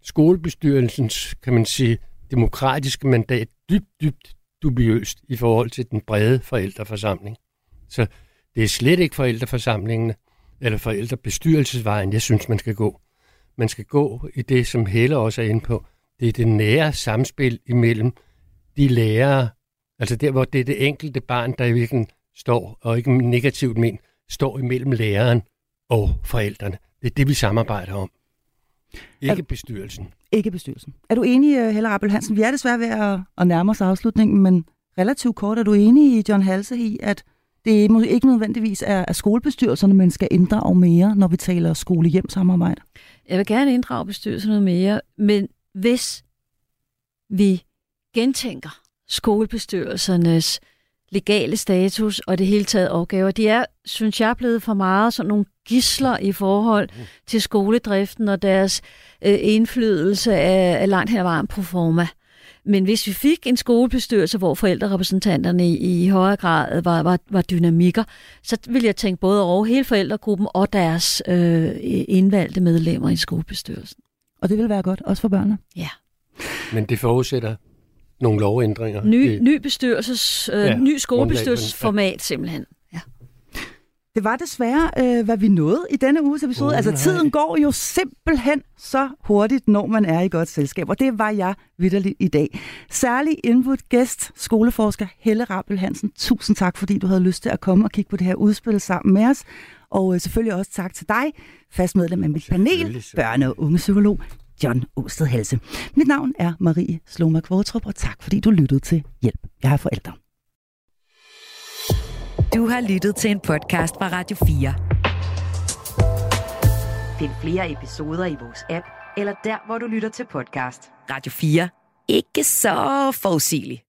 skolebestyrelsens, kan man sige, demokratiske mandat dybt, dybt dubiøst i forhold til den brede forældreforsamling. Så det er slet ikke forældreforsamlingene eller forældrebestyrelsesvejen, jeg synes, man skal gå. Man skal gå i det, som Helle også er inde på. Det er det nære samspil imellem de lærere, altså der, hvor det er det enkelte barn, der i virkeligheden står, og ikke negativt men, står imellem læreren og forældrene. Det er det, vi samarbejder om. Ikke bestyrelsen. Ikke bestyrelsen. Er du enig, øh, Helle Rappel Hansen? Vi er desværre ved at, at nærme os afslutningen, men relativt kort, er du enig i John Halse i, at det ikke nødvendigvis er, at skolebestyrelserne, man skal inddrage mere, når vi taler skole-hjem-samarbejde? Jeg vil gerne inddrage bestyrelserne mere, men hvis vi gentænker skolebestyrelsernes legale status og det hele taget opgaver. De er, synes jeg, blevet for meget sådan nogle gisler i forhold til skoledriften og deres øh, indflydelse af, af langt hen ad vejen pro forma. Men hvis vi fik en skolebestyrelse, hvor forældrerepræsentanterne i, i højere grad var, var, var dynamikker, så ville jeg tænke både over hele forældregruppen og deres øh, indvalgte medlemmer i skolebestyrelsen. Og det vil være godt, også for børnene? Ja. Men det forudsætter nogle lovændringer. Ny, ny bestyrelses, øh, ja, ny skolebestyrelsesformat simpelthen. Ja. Det var desværre, øh, hvad vi nåede i denne uges episode. Oh, altså, tiden går jo simpelthen så hurtigt, når man er i godt selskab, og det var jeg vidderligt i dag. Særlig input gæst, skoleforsker Helle Rappel Hansen. Tusind tak, fordi du havde lyst til at komme og kigge på det her udspil sammen med os. Og øh, selvfølgelig også tak til dig, fast medlem af mit panel, børne- og ungepsykolog John Åsted Halse. Mit navn er Marie Sloma Kvortrup, og tak fordi du lyttede til Hjælp. Jeg er forældre. Du har lyttet til en podcast fra Radio 4. Find flere episoder i vores app, eller der, hvor du lytter til podcast. Radio 4. Ikke så forudsigeligt.